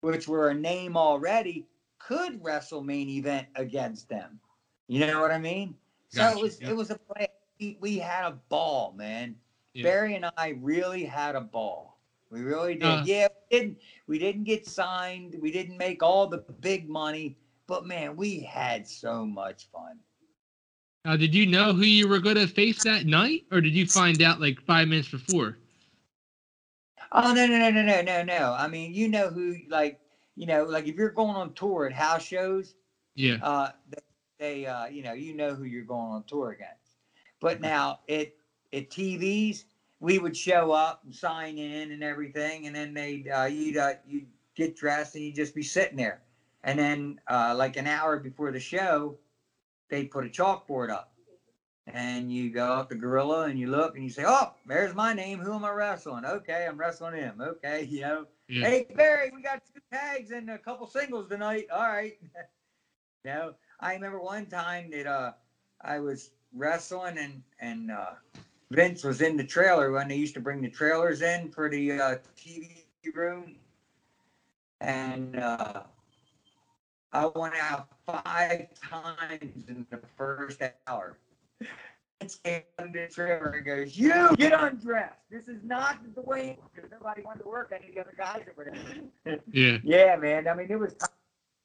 Speaker 2: which were a name already, could wrestle main event against them. You know what I mean? So it was it was a play. We, we had a ball, man.
Speaker 1: Yeah.
Speaker 2: Barry and I really had a ball. We really did.
Speaker 1: Uh.
Speaker 2: yeah, we didn't we didn't get signed. We didn't make all the big money, but man, we had so much fun.
Speaker 1: Now, did you know who you were going to face that night, or did you find out like five minutes before?
Speaker 2: Oh no no no no no no no. I mean, you know who like you know like if you're going on tour at house shows,
Speaker 1: Yeah.
Speaker 2: uh, they, they uh, you know you know who you're going on tour against. But now at at TVs, we would show up and sign in and everything, and then they'd uh, you'd uh, you'd get dressed and you'd just be sitting there, and then uh, like an hour before the show, they put a chalkboard up. And you go up to Gorilla and you look and you say, "Oh, there's my name. Who am I wrestling? Okay, I'm wrestling him. Okay, you know,
Speaker 1: Yeah.
Speaker 2: Hey Barry, we got two tags and a couple singles tonight. All right. you know, I remember one time that uh I was wrestling and and uh Vince was in the trailer when they used to bring the trailers in for the uh, TV room. And uh I went out five times in the first hour. Vince came in the trailer and goes, You get undressed. This is not the way nobody wanted to work any of the other guys that were there.
Speaker 1: Yeah.
Speaker 2: Yeah, man. I mean, there was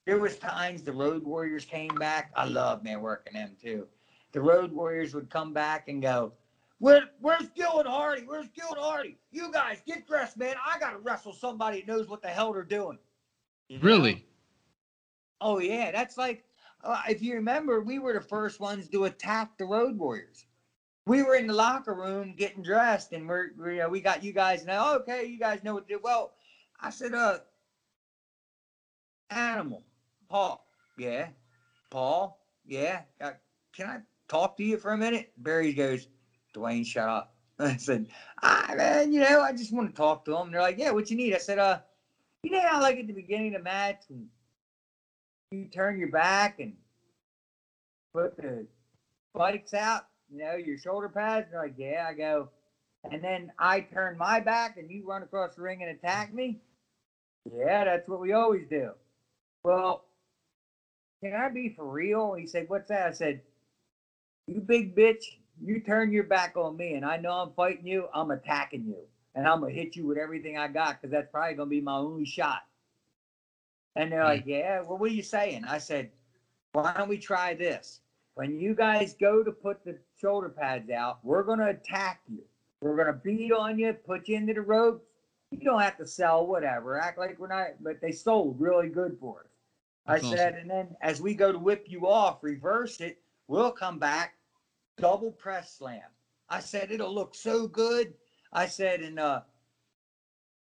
Speaker 2: there was times the Road Warriors came back. I love man working them too. The Road Warriors would come back and go, Where, "Where's Gill and Hardy? Where's Gill and Hardy? You guys get dressed, man. I gotta wrestle somebody that knows what the hell they're doing." You know?
Speaker 1: Really?
Speaker 2: Oh yeah, that's like uh, if you remember, we were the first ones to attack the Road Warriors. We were in the locker room getting dressed, and we're we, uh, we got you guys now. Okay, you guys know what to do. Well, I said, uh, animal, Paul, yeah, Paul, yeah. Uh, can I talk to you for a minute? Barry goes, Duane, shut up. I said, ah, man, you know, I just want to talk to him. they're like, yeah, what you need? I said, uh, you know how like at the beginning of the match, you turn your back and put the spikes out, you know, your shoulder pads. They're like, yeah, I go. And then I turn my back and you run across the ring and attack me. Yeah, that's what we always do. Well, Can I be for real? He said, What's that? I said, You big bitch, you turn your back on me and I know I'm fighting you, I'm attacking you. And I'm gonna hit you with everything I got because that's probably gonna be my only shot. And they're like, Yeah, well, what are you saying? I said, Why don't we try this? When you guys go to put the shoulder pads out, we're gonna attack you. We're gonna beat on you, put you into the ropes. You don't have to sell whatever. Act like we're not, but they sold really good for us. That's I said, awesome. and then as we go to whip you off, reverse it, we'll come back, double press slam. I said, it'll look so good. I said, and uh,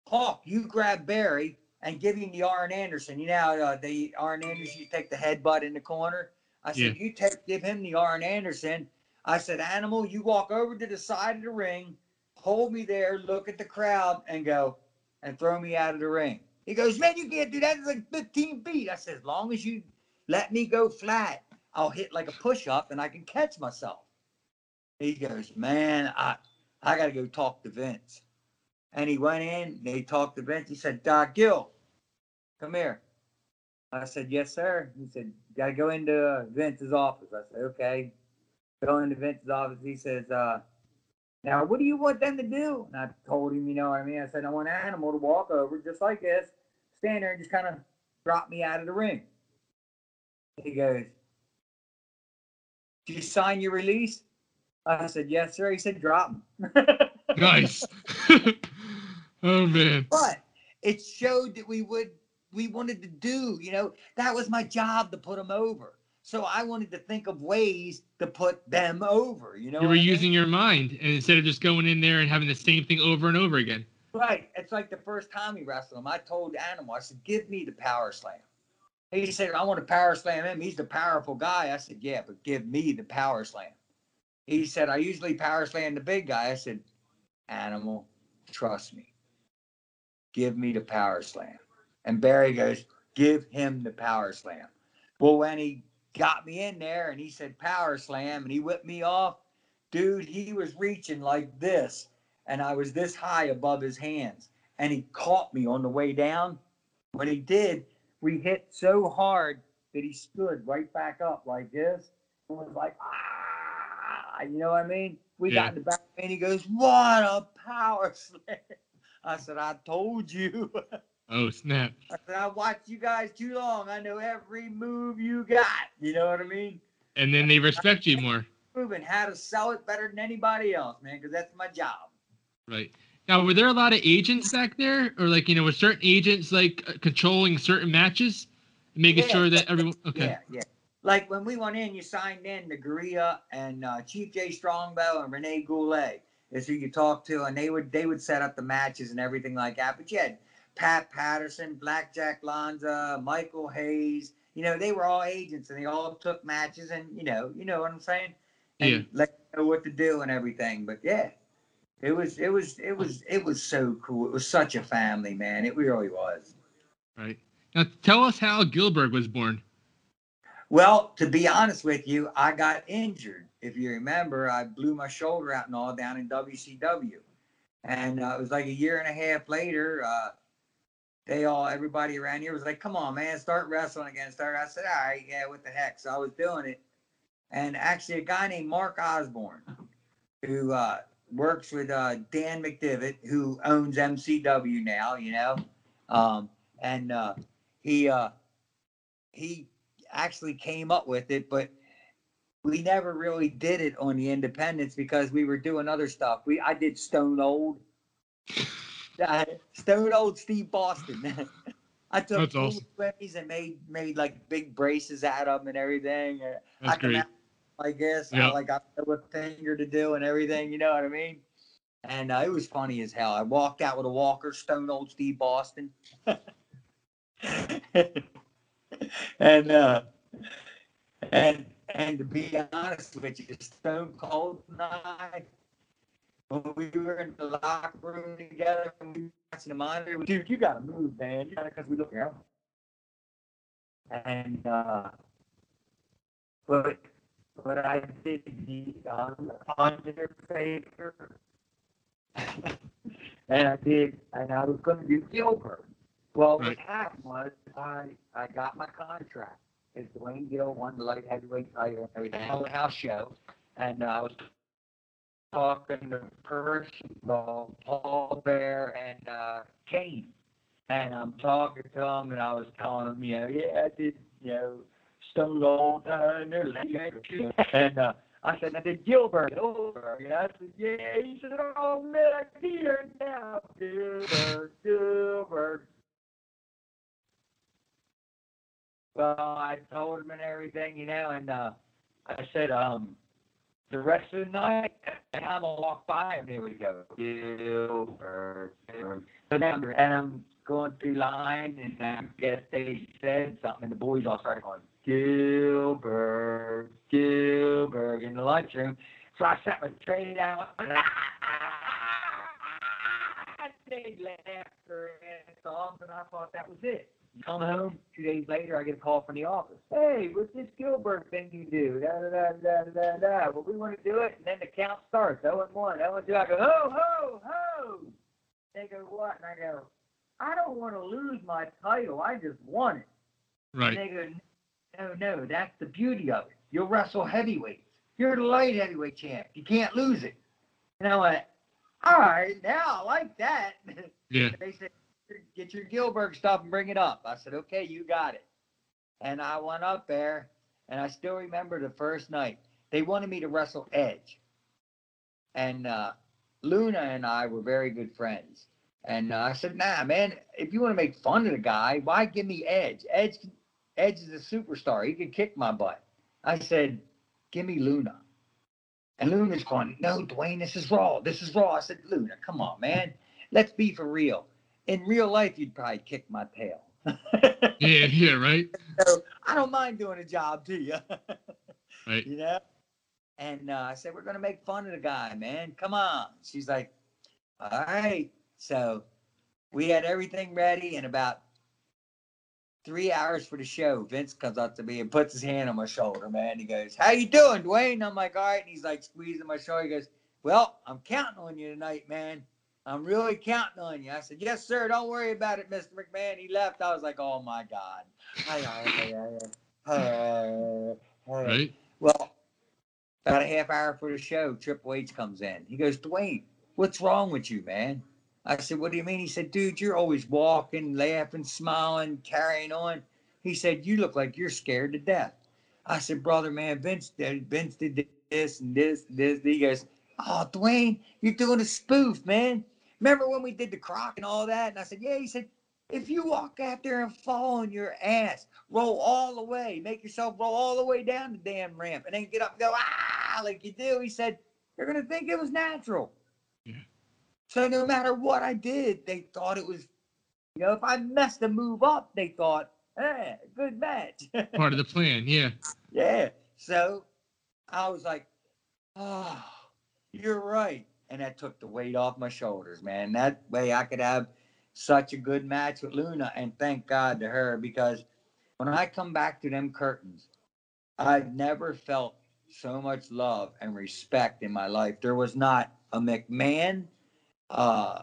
Speaker 2: Hawk, you grab Barry and give him the Arn Anderson. You know, uh, the Arn Anderson, you take the headbutt in the corner. I said, yeah. you take, give him the Arn Anderson. I said, Animal, you walk over to the side of the ring, hold me there, look at the crowd, and go, and throw me out of the ring. He goes, man, you can't do that. It's like 15 feet. I said, as long as you let me go flat, I'll hit like a push up and I can catch myself. He goes, man, I I got to go talk to Vince. And he went in, they talked to Vince. He said, Doc Gill, come here. I said, yes, sir. He said, got to go into Vince's office. I said, okay. Go into Vince's office. He says, uh, now, what do you want them to do? And I told him, you know what I mean? I said, I want an Animal to walk over just like this, stand there and just kind of drop me out of the ring. He goes, Did you sign your release? I said, Yes, sir. He said, Drop him.
Speaker 1: nice. oh, man.
Speaker 2: But it showed that we would, we wanted to do, you know, that was my job to put him over. So I wanted to think of ways to put them over. You know,
Speaker 1: you were using mean? your mind, and instead of just going in there and having the same thing over and over again.
Speaker 2: Right. It's like the first time he wrestled him. I told Animal, I said, "Give me the power slam." He said, "I want to power slam him. He's the powerful guy." I said, "Yeah, but give me the power slam." He said, "I usually power slam the big guy." I said, "Animal, trust me. Give me the power slam." And Barry goes, "Give him the power slam." Well, when he got me in there and he said power slam and he whipped me off. Dude, he was reaching like this and I was this high above his hands and he caught me on the way down. When he did, we hit so hard that he stood right back up like this and was like, ah, you know what I mean? We yeah. got in the back and he goes, what a power slam. I said, I told you.
Speaker 1: Oh snap!
Speaker 2: I said I watched you guys too long. I know every move you got. You know what I mean?
Speaker 1: And then they respect you more.
Speaker 2: Moving how to sell it better than anybody else, man, because that's my job.
Speaker 1: Right. Now, were there a lot of agents back there, or like you know, were certain agents like uh, controlling certain matches, making yeah, sure that everyone? Okay.
Speaker 2: Yeah, yeah. Like when we went in, you signed in the Gorilla and uh, Chief Jay Strongbow and Renee Goulet is who you talk to, and they would they would set up the matches and everything like that. But you had Pat Patterson, Blackjack Lanza, Michael Hayes. You know, they were all agents and they all took matches and you know, you know what I'm saying? And yeah. let you know what to do and everything. But yeah. It was it was it was it was so cool. It was such a family, man. It really was.
Speaker 1: Right. Now tell us how Gillberg was born.
Speaker 2: Well, to be honest with you, I got injured. If you remember, I blew my shoulder out and all down in WCW. And uh, it was like a year and a half later, uh, they all everybody around here was like, "Come on, man, start wrestling again." Start. I said, "All right, yeah, what the heck?" So I was doing it, and actually, a guy named Mark Osborne, who uh, works with uh, Dan McDevitt, who owns MCW now, you know, um, and uh, he uh, he actually came up with it, but we never really did it on the independents because we were doing other stuff. We I did Stone Old. uh, Stone Old Steve Boston. I took That's awesome. swimmers and made made like big braces out of them and everything.
Speaker 1: That's I great.
Speaker 2: I guess yep. I, like I know what finger to do and everything. You know what I mean? And uh, it was funny as hell. I walked out with a walker, Stone Old Steve Boston, and uh, and and to be honest with you, Stone Cold and I when we were in the locker room together and we were watching the monitor, dude, you gotta move, man. You gotta, cause we look around. And uh, but but I did the um, under favor, and I did, and I was gonna do Gillberg. Well, what happened was I I got my contract because Duane Gill won the light heavyweight title and everything. Hell in House show, and uh, I was talking to Percival, Paul Bearer, and uh, Kane, and I'm talking to them, and I was telling them, you know, yeah, I did, you know, Stone Cold, uh, and uh, I said, I did Gillberg over. And I said, yeah. He said, oh, man, I can hear now. Gillberg, Gillberg. Well, I told him and everything, you know, and uh, I said, um, the rest of the night, and I'm gonna walk by him. There we go. So now, and I'm going through line, and I guess they said something, and the boys all started going, Gillberg, Gillberg, in the lunchroom. So I sat my tray down. they laughed and songs, and I thought that was it. Come home two days later, I get a call from the office. Hey, what's this Gillberg thing you do? Da da da da da da. Well, we want to do it, and then the count starts. Oh and one, oh and two. I go ho ho ho. They go what? And I go, I don't want to lose my title. I just won it.
Speaker 1: Right.
Speaker 2: And they go, no, no, that's the beauty of it. You'll wrestle heavyweights. You're the light heavyweight champ. You can't lose it. And I went, all right, now I like that.
Speaker 1: Yeah.
Speaker 2: they said, get your Gillberg stuff and bring it up. I said, okay, you got it. And I went up there, and I still remember the first night. They wanted me to wrestle Edge. And uh, Luna and I were very good friends. And uh, I said, nah, man, if you want to make fun of the guy, why give me Edge? Edge, Edge is a superstar. He can kick my butt. I said, give me Luna. And Luna's going, no, Duane, this is raw. This is raw. I said, Luna, come on, man. Let's be for real. In real life, you'd probably kick my tail.
Speaker 1: Yeah, yeah, right.
Speaker 2: so I don't mind doing a job to you.
Speaker 1: Right.
Speaker 2: You know? And uh, I said, we're going to make fun of the guy, man. Come on. She's like, all right. So we had everything ready. And about three hours for the show, Vince comes up to me and puts his hand on my shoulder, man. He goes, how you doing, Duane? I'm like, all right. And he's like squeezing my shoulder. He goes, well, I'm counting on you tonight, man. I'm really counting on you. I said, yes, sir. Don't worry about it, Mr. McMahon. He left. I was like, oh, my God.
Speaker 1: Right.
Speaker 2: Well, about a half hour for the show, Triple H comes in. He goes, Duane, what's wrong with you, man? I said, What do you mean? He said, Dude, you're always walking, laughing, smiling, carrying on. He said, You look like you're scared to death. I said, Brother, man, Vince did, Vince did this and this, and this. He goes, Oh, Duane, you're doing a spoof, man. Remember when we did the croc and all that? And I said, Yeah. He said, If you walk out there and fall on your ass, roll all the way, make yourself roll all the way down the damn ramp, and then get up and go, ah, like you do. He said, They're going to think it was natural.
Speaker 1: Yeah.
Speaker 2: So no matter what I did, they thought it was, you know, if I messed a move up, they thought, hey, good match.
Speaker 1: Part of the plan. Yeah.
Speaker 2: yeah. So I was like, oh, you're right. And that took the weight off my shoulders, man. That way I could have such a good match with Luna. And thank God to her because when I come back to them curtains, I've never felt so much love and respect in my life. There was not a McMahon, uh,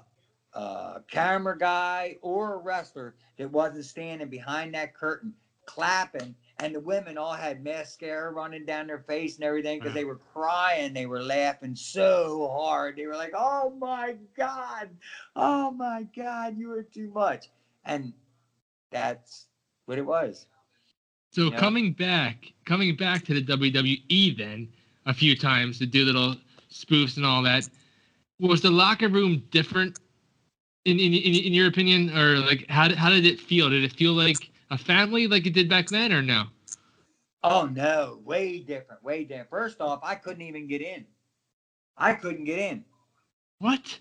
Speaker 2: uh, camera guy, or a wrestler that wasn't standing behind that curtain clapping. And the women all had mascara running down their face and everything because mm. they were crying. They were laughing so hard. They were like, oh my God, oh my God, you were too much. And that's what it was.
Speaker 1: So
Speaker 2: Yeah.
Speaker 1: coming back, coming back to the WWE then a few times to do little spoofs and all that, was the locker room different in in, in, in your opinion, or like how did, how did it feel? Did it feel like a family like it did back then, or no?
Speaker 2: Oh no, way different, way different. First off, I couldn't even get in. I couldn't get in.
Speaker 1: What?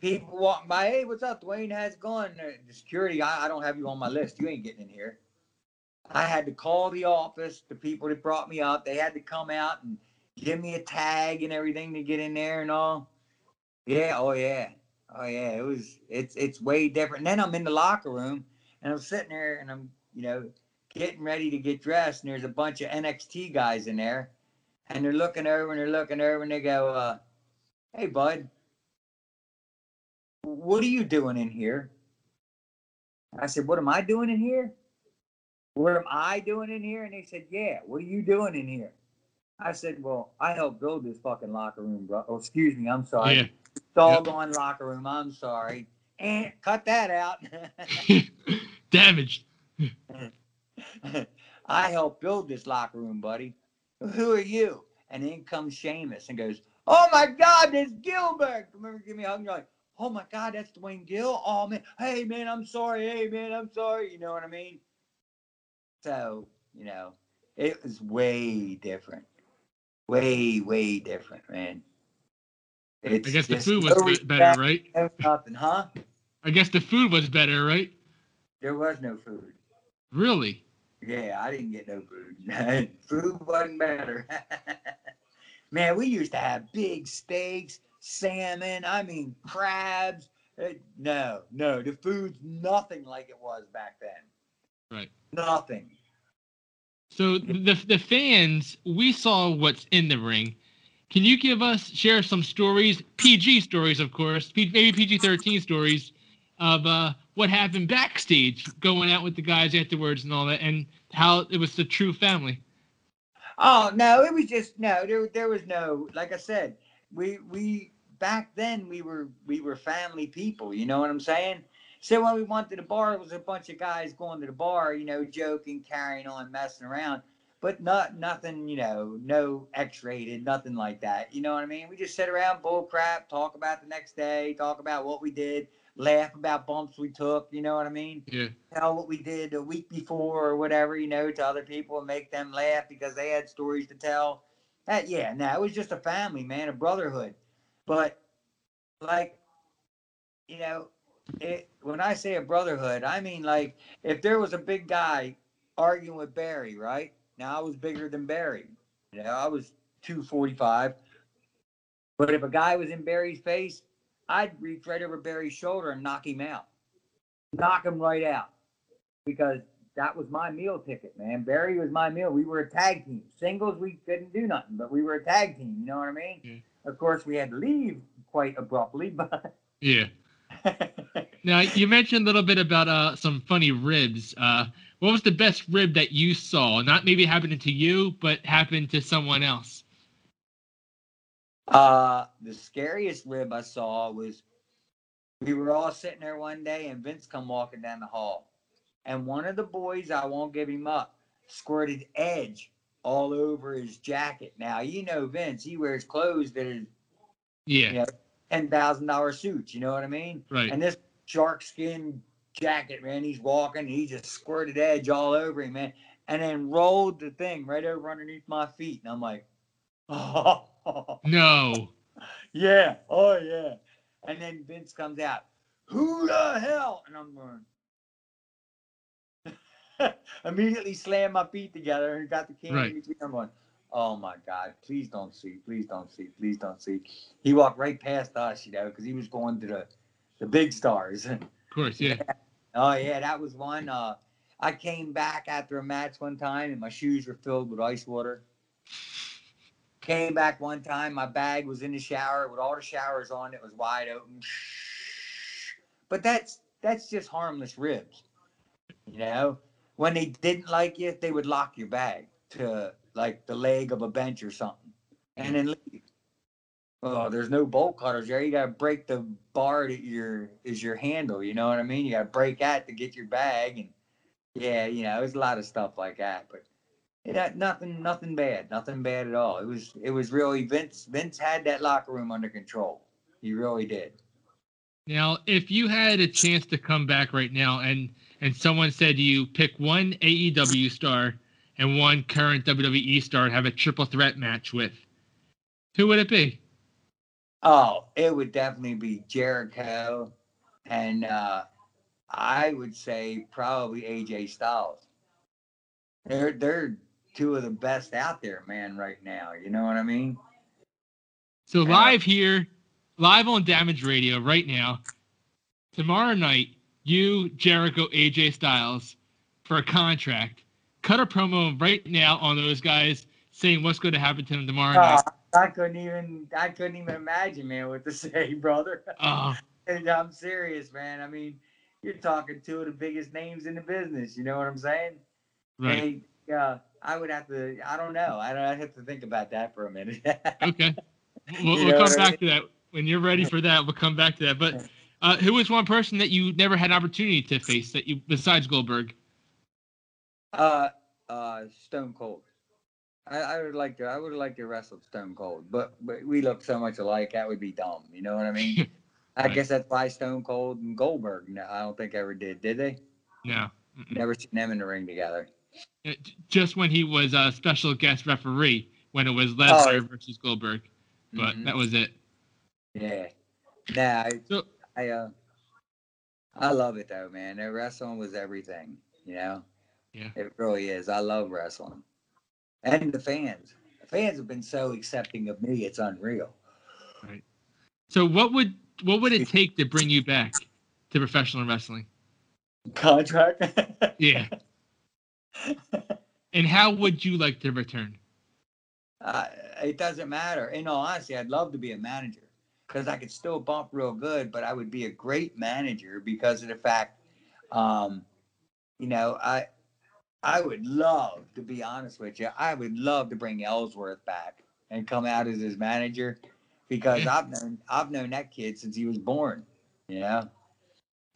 Speaker 2: People walking by, hey, what's up? Duane has gone. Uh, The security, I, I don't have you on my list. You ain't getting in here. I had to call the office, the people that brought me up. They had to come out and give me a tag and everything to get in there and all. Yeah, oh yeah. Oh yeah. It was it's it's way different. And then I'm in the locker room and I'm sitting there and I'm, you know, getting ready to get dressed, and there's a bunch of NXT guys in there, and they're looking over and they're looking over and they go, uh, "Hey, bud, what are you doing in here?" I said, "What am I doing in here?" what am I doing in here? And they said, yeah, what are you doing in here? I said, well, I helped build this fucking locker room, bro. Oh, excuse me, I'm sorry.
Speaker 1: Yeah.
Speaker 2: Doggone locker room, I'm sorry. And cut that out.
Speaker 1: Damaged.
Speaker 2: I helped build this locker room, buddy. Who are you? And in comes Sheamus and goes, Oh my God, there's Gillberg. Remember, give me a hug. You're like, Oh my God, that's Duane Gill. Oh man, hey man, I'm sorry. Hey man, I'm sorry. You know what I mean? So, you know, it was way different. Way, way different, man.
Speaker 1: It's I guess the food was better, right?
Speaker 2: Nothing, huh?
Speaker 1: I guess the food was better, right?
Speaker 2: There was no food.
Speaker 1: Really?
Speaker 2: Yeah, I didn't get no food. food wasn't better. Man, we used to have big steaks, salmon, I mean, crabs. Uh, no, no, the food's nothing like it was back then.
Speaker 1: Right.
Speaker 2: Nothing.
Speaker 1: So the the fans, we saw what's in the ring. Can you give us share some stories, PG stories, of course, maybe PG thirteen stories of uh, what happened backstage, going out with the guys afterwards and all that, and how it was the true family.
Speaker 2: Oh no, it was just no. There, there was no. Like I said, we we back then we were we were family people. You know what I'm saying? So when we went to the bar, it was a bunch of guys going to the bar, you know, joking, carrying on, messing around, but not nothing, you know, no X-rated, nothing like that. You know what I mean? We just sit around, bull crap, talk about the next day, talk about what we did laugh about bumps we took, you know what I mean?
Speaker 1: Yeah.
Speaker 2: Tell what we did a week before or whatever, you know, to other people and make them laugh because they had stories to tell. That yeah, now it was just a family, man, a brotherhood. But like, you know, it when I say a brotherhood, I mean like if there was a big guy arguing with Barry, right? Now I was bigger than Barry. You know, I was 245. But if a guy was in Barry's face, I'd reach right over Barry's shoulder and knock him out. Knock him right out. Because that was my meal ticket, man. Barry was my meal. We were a tag team. Singles, we couldn't do nothing, but we were a tag team. You know what I mean? Yeah. Of course, we had to leave quite abruptly, but.
Speaker 1: Yeah. now, you mentioned a little bit about uh, some funny ribs. Uh, what was the best rib that you saw? Not maybe happening to you, but happened to someone else?
Speaker 2: Uh, the scariest rib I saw was we were all sitting there one day and Vince come walking down the hall. And one of the boys, I won't give him up, squirted edge all over his jacket. Now, you know Vince, he wears clothes that are
Speaker 1: yeah.
Speaker 2: You know, ten thousand dollar suits, you know what I mean?
Speaker 1: Right.
Speaker 2: And this shark skin jacket, man, he's walking, he just squirted edge all over him, man. And then rolled the thing right over underneath my feet. And I'm like, oh
Speaker 1: no.
Speaker 2: Yeah. Oh yeah. And then Vince comes out. Who the hell? And I'm going. Immediately slam my feet together and got the can right. between. I'm going. Oh my God! Please don't see. Please don't see. Please don't see. He walked right past us, you know, because he was going to the the big stars.
Speaker 1: Of course, yeah.
Speaker 2: yeah. Oh yeah, that was one. Uh, I came back after a match one time and my shoes were filled with ice water. Came back one time, my bag was in the shower with all the showers on. It was wide open. But that's that's just harmless ribs. You know, when they didn't like you, they would lock your bag to like the leg of a bench or something, and then leave. Oh, there's no bolt cutters there. You gotta break the bar that your is your handle. You know what I mean? You gotta break that to get your bag, and yeah, you know, there's a lot of stuff like that. But had nothing, nothing bad, nothing bad at all. It was, it was really Vince. Vince had that locker room under control. He really did.
Speaker 1: Now, if you had a chance to come back right now, and and someone said to you, pick one AEW star and one current WWE star to have a triple threat match with, who would it be?
Speaker 2: Oh, it would definitely be Jericho, and uh, I would say probably AJ Styles. They're they're two of the best out there, man, right now. You know what I mean?
Speaker 1: So live here, live on Damage Radio right now. Tomorrow night, you, Jericho, AJ Styles, for a contract. Cut a promo right now on those guys saying what's going to happen to them tomorrow uh, night.
Speaker 2: I couldn't even I couldn't even imagine, man, what to say, brother.
Speaker 1: Uh,
Speaker 2: I'm serious, man. I mean, you're talking two of the biggest names in the business. You know what I'm saying?
Speaker 1: Right.
Speaker 2: Yeah, I would have to. I don't know. I don't. I have to think about that for a minute.
Speaker 1: okay. We'll, we'll come back to that when you're ready for that. We'll come back to that. But uh, who was one person that you never had opportunity to face that you besides Goldberg?
Speaker 2: uh, uh, Stone Cold. I, I would like to. I would like to wrestle Stone Cold, but but we look so much alike. That would be dumb. You know what I mean? I
Speaker 1: Right.
Speaker 2: guess that's why Stone Cold and Goldberg. No, I don't think ever did. Did they?
Speaker 1: No. Mm-mm.
Speaker 2: Never seen them in the ring together.
Speaker 1: Uh, Just when he was a special guest referee when it was Lesnar
Speaker 2: Oh.
Speaker 1: versus Goldberg, but
Speaker 2: Mhm.
Speaker 1: that was it.
Speaker 2: Yeah. Nah, I,
Speaker 1: So
Speaker 2: I uh, I love it though, man. The wrestling was everything. You know.
Speaker 1: Yeah.
Speaker 2: It really is. I love wrestling, and the fans. The fans have been so accepting of me. It's unreal. Right.
Speaker 1: So what would what would it take to bring you back to professional wrestling?
Speaker 2: Contract.
Speaker 1: Yeah. And how would you like to return?
Speaker 2: uh, it doesn't matter. In all honesty, I'd love to be a manager because I could still bump real good, but I would be a great manager because of the fact, um, you know, I I would love to be honest with you. I would love to bring Ellsworth back and come out as his manager because
Speaker 1: Yeah.
Speaker 2: I've known I've known that kid since he was born. You know.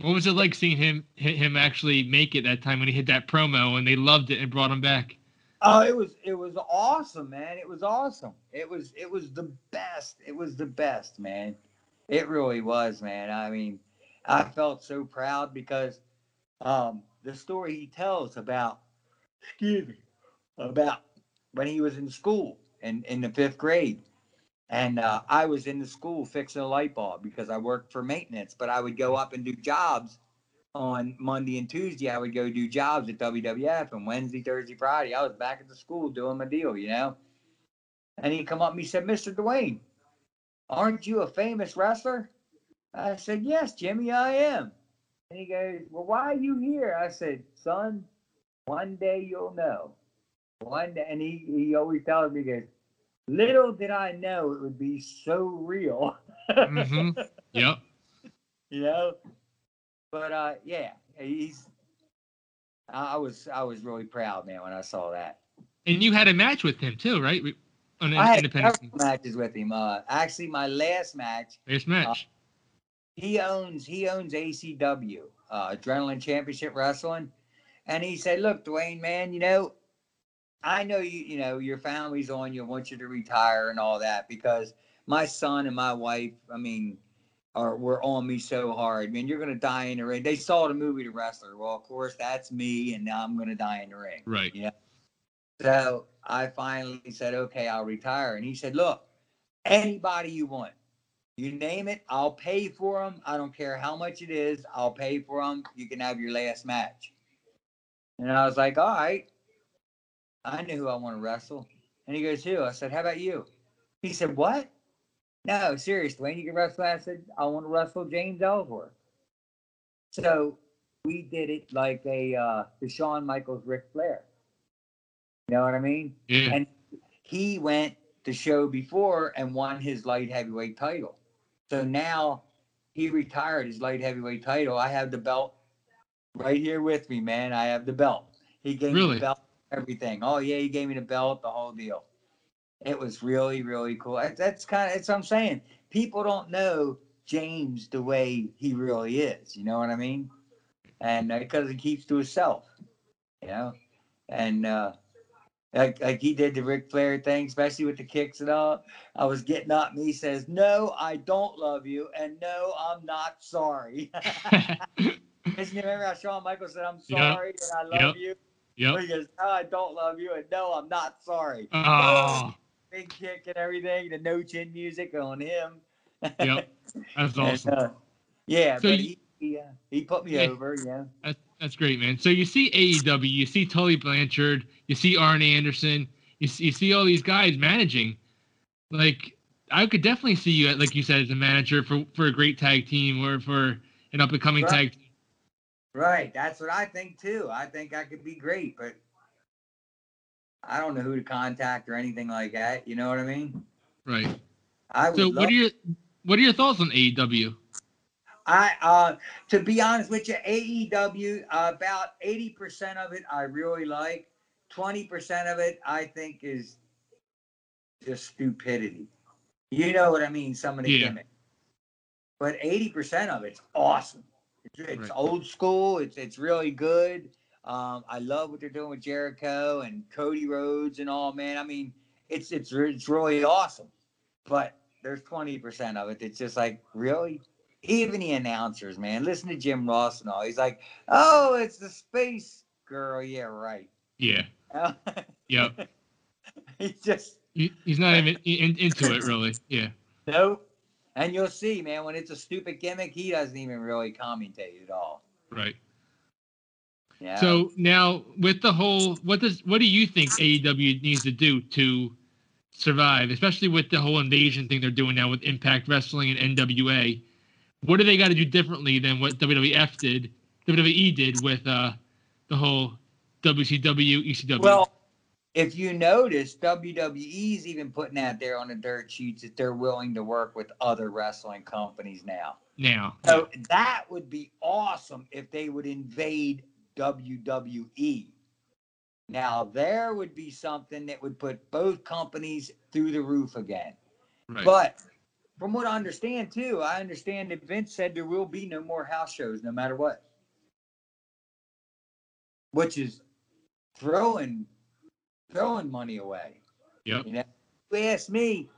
Speaker 1: What was it like seeing him hi- him actually make it that time when he hit that promo and they loved it and brought him back?
Speaker 2: Oh, it was it was awesome, man. It was awesome. It was it was the best. It was the best, man. It really was, man. I mean, I felt so proud because um the story he tells about excuse me about when he was in school in in the fifth grade. And uh, I was in the school fixing a light bulb because I worked for maintenance, but I would go up and do jobs on Monday and Tuesday, I would go do jobs at WWF, and Wednesday, Thursday, Friday, I was back at the school doing my deal, you know. And he come up and he said, "Mr. Duane, aren't you a famous wrestler?" I said, "Yes, Jimmy, I am." And he goes, "Well, why are you here?" I said, "Son, one day you'll know." One day, and he he always tells me, he goes, "Little did I know it would be so real."
Speaker 1: hmm Yep.
Speaker 2: you know. But uh, yeah, he's. I was I was really proud, man, when I saw that.
Speaker 1: And you had a match with him too, right? On
Speaker 2: I had several matches with him. Uh, actually, my last match,
Speaker 1: First match.
Speaker 2: he owns he owns ACW, uh, Adrenaline Championship Wrestling, and he said, "Look, Duane, man, you know, I know you, you know, your family's on you, want you to retire and all that because my son and my wife, I mean, are were on me so hard. Man, you're gonna die in the ring. They saw the movie The Wrestler. Well, of course, that's me, and now I'm gonna die in the ring.
Speaker 1: right. Yeah.
Speaker 2: So I finally said, okay, I'll retire. And he said, look, anybody you want, you name it, I'll pay for them. I don't care how much it is. I'll pay for them. You can have your last match. And I was like, all right. I knew who I want to wrestle. And he goes, who? I said, how about you? He said, what? No, seriously, you can wrestle. I said, I want to wrestle James Ellsworth. So we did it like a uh, the Shawn Michaels Ric Flair. You know what I mean?
Speaker 1: Yeah.
Speaker 2: And he went the show before and won his light heavyweight title. So now he retired his light heavyweight title. I have the belt right here with me, man. I have the belt. He gave me the belt, everything. Oh yeah, he gave me the belt, the whole deal. It was really, really cool. That's kind of that's what I'm saying. People don't know James the way he really is. You know what I mean? And because he keeps to himself, you know, and uh, like like he did the Ric Flair thing, especially with the kicks and all. I was getting up, and he says, "No, I don't love you, and no, I'm not sorry." Isn't you remember how Shawn Michaels said, "I'm
Speaker 1: Yep.
Speaker 2: sorry and I love you"?
Speaker 1: Yep.
Speaker 2: He goes, "No, I don't love you, and no, I'm not sorry."
Speaker 1: Oh,
Speaker 2: Big kick and everything. The no chin music on him.
Speaker 1: Yep. that's
Speaker 2: And,
Speaker 1: awesome.
Speaker 2: uh, yeah,
Speaker 1: So
Speaker 2: but
Speaker 1: you-
Speaker 2: he he, uh, he put me
Speaker 1: Yeah.
Speaker 2: over. Yeah.
Speaker 1: That's, that's great, man. So you see AEW, you see Tully Blanchard, you see Arn Anderson, you see, you see all these guys managing. Like, I could definitely see you, like you said, as a manager for, for a great tag team or for an up and coming
Speaker 2: Right.
Speaker 1: tag team.
Speaker 2: Right. That's what I think too. I think I could be great, but I don't know who to contact or anything like that. You know what I mean?
Speaker 1: Right.
Speaker 2: I
Speaker 1: So what are your what are your thoughts on AEW?
Speaker 2: I uh to be honest with you, AEW uh, about eighty percent of it I really like. twenty percent of it, I think, is just stupidity. You know what I mean? Some of the
Speaker 1: Yeah.
Speaker 2: gimmick. But eighty percent of it's awesome. It's,
Speaker 1: Right.
Speaker 2: old school. It's it's really good. Um, I love what they're doing with Jericho and Cody Rhodes and all. Man, I mean, it's it's it's really awesome. But there's twenty percent of it that's just like really. Even the announcers, man, listen to Jim Ross and all. He's like, "Oh, it's the space girl." Yeah, right.
Speaker 1: Yeah. Yep.
Speaker 2: He's just
Speaker 1: He- He's not even into it really. Yeah.
Speaker 2: Nope. And you'll see, man, when it's a stupid gimmick, he doesn't even really commentate at all.
Speaker 1: Right.
Speaker 2: Yeah.
Speaker 1: So now with the whole, what does what do you think AEW needs to do to survive, especially with the whole invasion thing they're doing now with Impact Wrestling and NWA? What do they got to do differently than what WWF did, WWE did with uh, the whole WCW, ECW?
Speaker 2: well, if you notice, WWE's even putting out there on the dirt sheets that they're willing to work with other wrestling companies now.
Speaker 1: now,
Speaker 2: So that would be awesome if they would invade WWE. Now there would be something that would put both companies through the roof again.
Speaker 1: right.
Speaker 2: But from what I understand too, I understand that Vince said there will be no more house shows no matter what. Which is throwing throwing money away.
Speaker 1: Yep.
Speaker 2: You know, you ask me,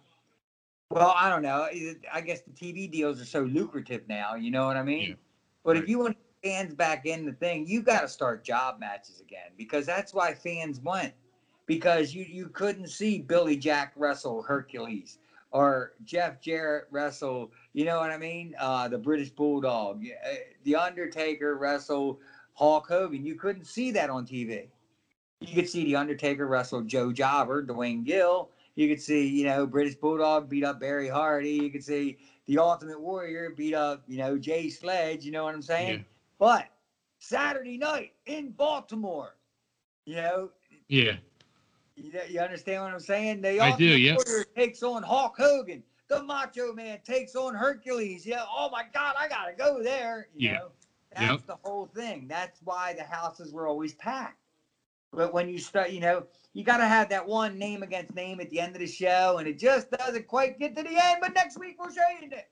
Speaker 2: well, I don't know. I guess the TV deals are so lucrative now, you know what I mean?
Speaker 1: Yeah.
Speaker 2: But
Speaker 1: Right.
Speaker 2: if you want fans back in the thing, you got to start job matches again because that's why fans went. Because you you couldn't see Billy Jack wrestle Hercules or Jeff Jarrett wrestle, you know what I mean? Uh, the British Bulldog, uh, the Undertaker wrestle Hulk Hogan. You couldn't see that on TV. You could see the Undertaker wrestle Joe Jobber, Duane Gill. You could see, you know, British Bulldog beat up Barry Hardy. You could see the Ultimate Warrior beat up, you know, Jay Sledge. You know what I'm saying?
Speaker 1: Yeah.
Speaker 2: But Saturday night in Baltimore, you know,
Speaker 1: yeah,
Speaker 2: you, you understand what I'm saying? The
Speaker 1: I do,
Speaker 2: Ultimate
Speaker 1: yeah.
Speaker 2: Warrior takes on Hulk Hogan. The Macho Man takes on Hercules. Yeah. Oh my God, I gotta go there. You
Speaker 1: Yeah.
Speaker 2: know, that's
Speaker 1: Yep.
Speaker 2: the whole thing. That's why the houses were always packed. But when you start, you know, you got to have that one name against name at the end of the show, and it just doesn't quite get to the end. But next week we'll show you it.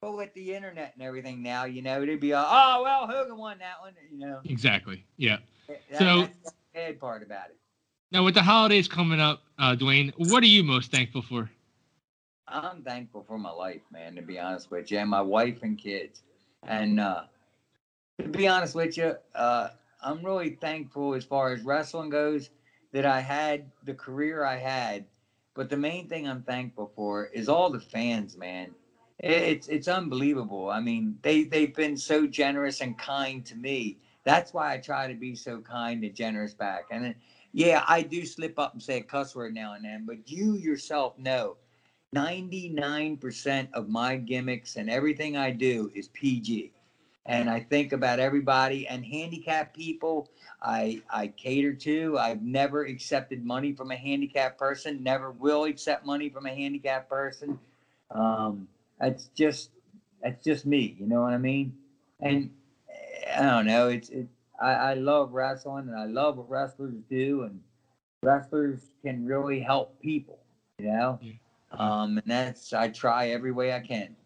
Speaker 2: But with the internet and everything now, you know, it'd be oh well, Hogan won that one. You know,
Speaker 1: exactly. Yeah.
Speaker 2: That-
Speaker 1: So-
Speaker 2: that's the bad part about it.
Speaker 1: Now with the holidays coming up, uh, Duane, what are you most thankful for?
Speaker 2: I'm thankful for my life, man. To be honest with you, and my wife and kids. And uh, to be honest with you, uh, I'm really thankful as far as wrestling goes that I had the career I had. But the main thing I'm thankful for is all the fans, man. It's it's unbelievable. I mean, they they've been so generous and kind to me. That's why I try to be so kind and generous back. And then, yeah, I do slip up and say a cuss word now and then, but you yourself know 99% of my gimmicks and everything I do is PG. And I think about everybody and handicapped people I I cater to. I've never accepted money from a handicapped person, never will accept money from a handicapped person. Um, that's just that's just me, you know what I mean? And eh, I don't know, it's it I, I love wrestling and I love what wrestlers do and wrestlers can really help people, you know? Um, and that's I try every way I can.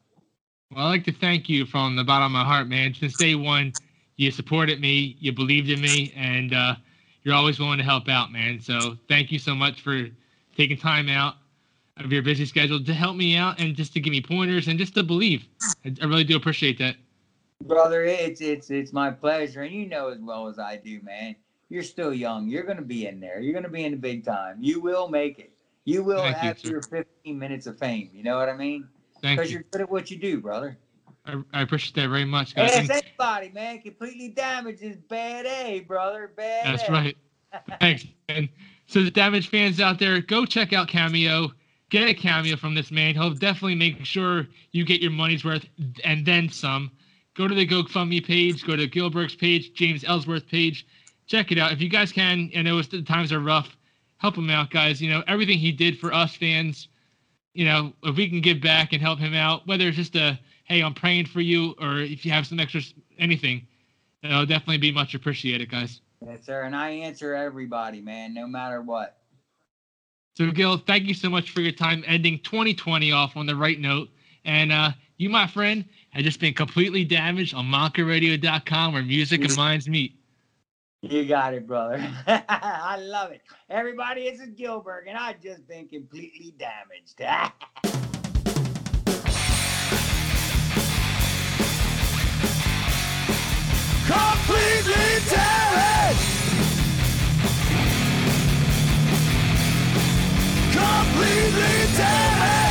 Speaker 1: Well, I'd like to thank you from the bottom of my heart, man. Since day one, you supported me, you believed in me, and uh, you're always willing to help out, man. So thank you so much for taking time out of your busy schedule to help me out and just to give me pointers and just to believe. I, I really do appreciate that.
Speaker 2: Brother, it's it's it's my pleasure, and you know as well as I do, man. You're still young. You're gonna be in there. You're gonna be in the big time. You will make it. You will
Speaker 1: Thank
Speaker 2: have
Speaker 1: sir.
Speaker 2: your 15 minutes of fame. You know what I mean?
Speaker 1: Thank
Speaker 2: Because
Speaker 1: you.
Speaker 2: you're good at what you do, brother.
Speaker 1: I, I appreciate that very much, guys.
Speaker 2: Ask
Speaker 1: And
Speaker 2: anybody, man. Completely damaged is bad A, brother. Bad
Speaker 1: that's
Speaker 2: A.
Speaker 1: right. Thanks, man. So the damaged fans out there, go check out Cameo. Get a cameo from this man. He'll definitely make sure you get your money's worth and then some. Go to the GoFundMe page. Go to Gillberg's page, James Ellsworth page. Check it out. If you guys can, I know the times are rough. Help him out, guys. You know, everything he did for us fans, you know, if we can give back and help him out, whether it's just a, hey, I'm praying for you, or if you have some extra anything, it'll definitely be much appreciated, guys.
Speaker 2: Yes, sir. And I answer everybody, man, no matter what.
Speaker 1: So, Gill, thank you so much for your time ending 2020 off on the right note. And uh, you, my friend, have just been completely damaged on MonkaRadio.com where music and minds meet.
Speaker 2: You got it, brother. I love it. Everybody, this is Gillberg, and I've just been completely damaged. completely damaged. Completely damaged.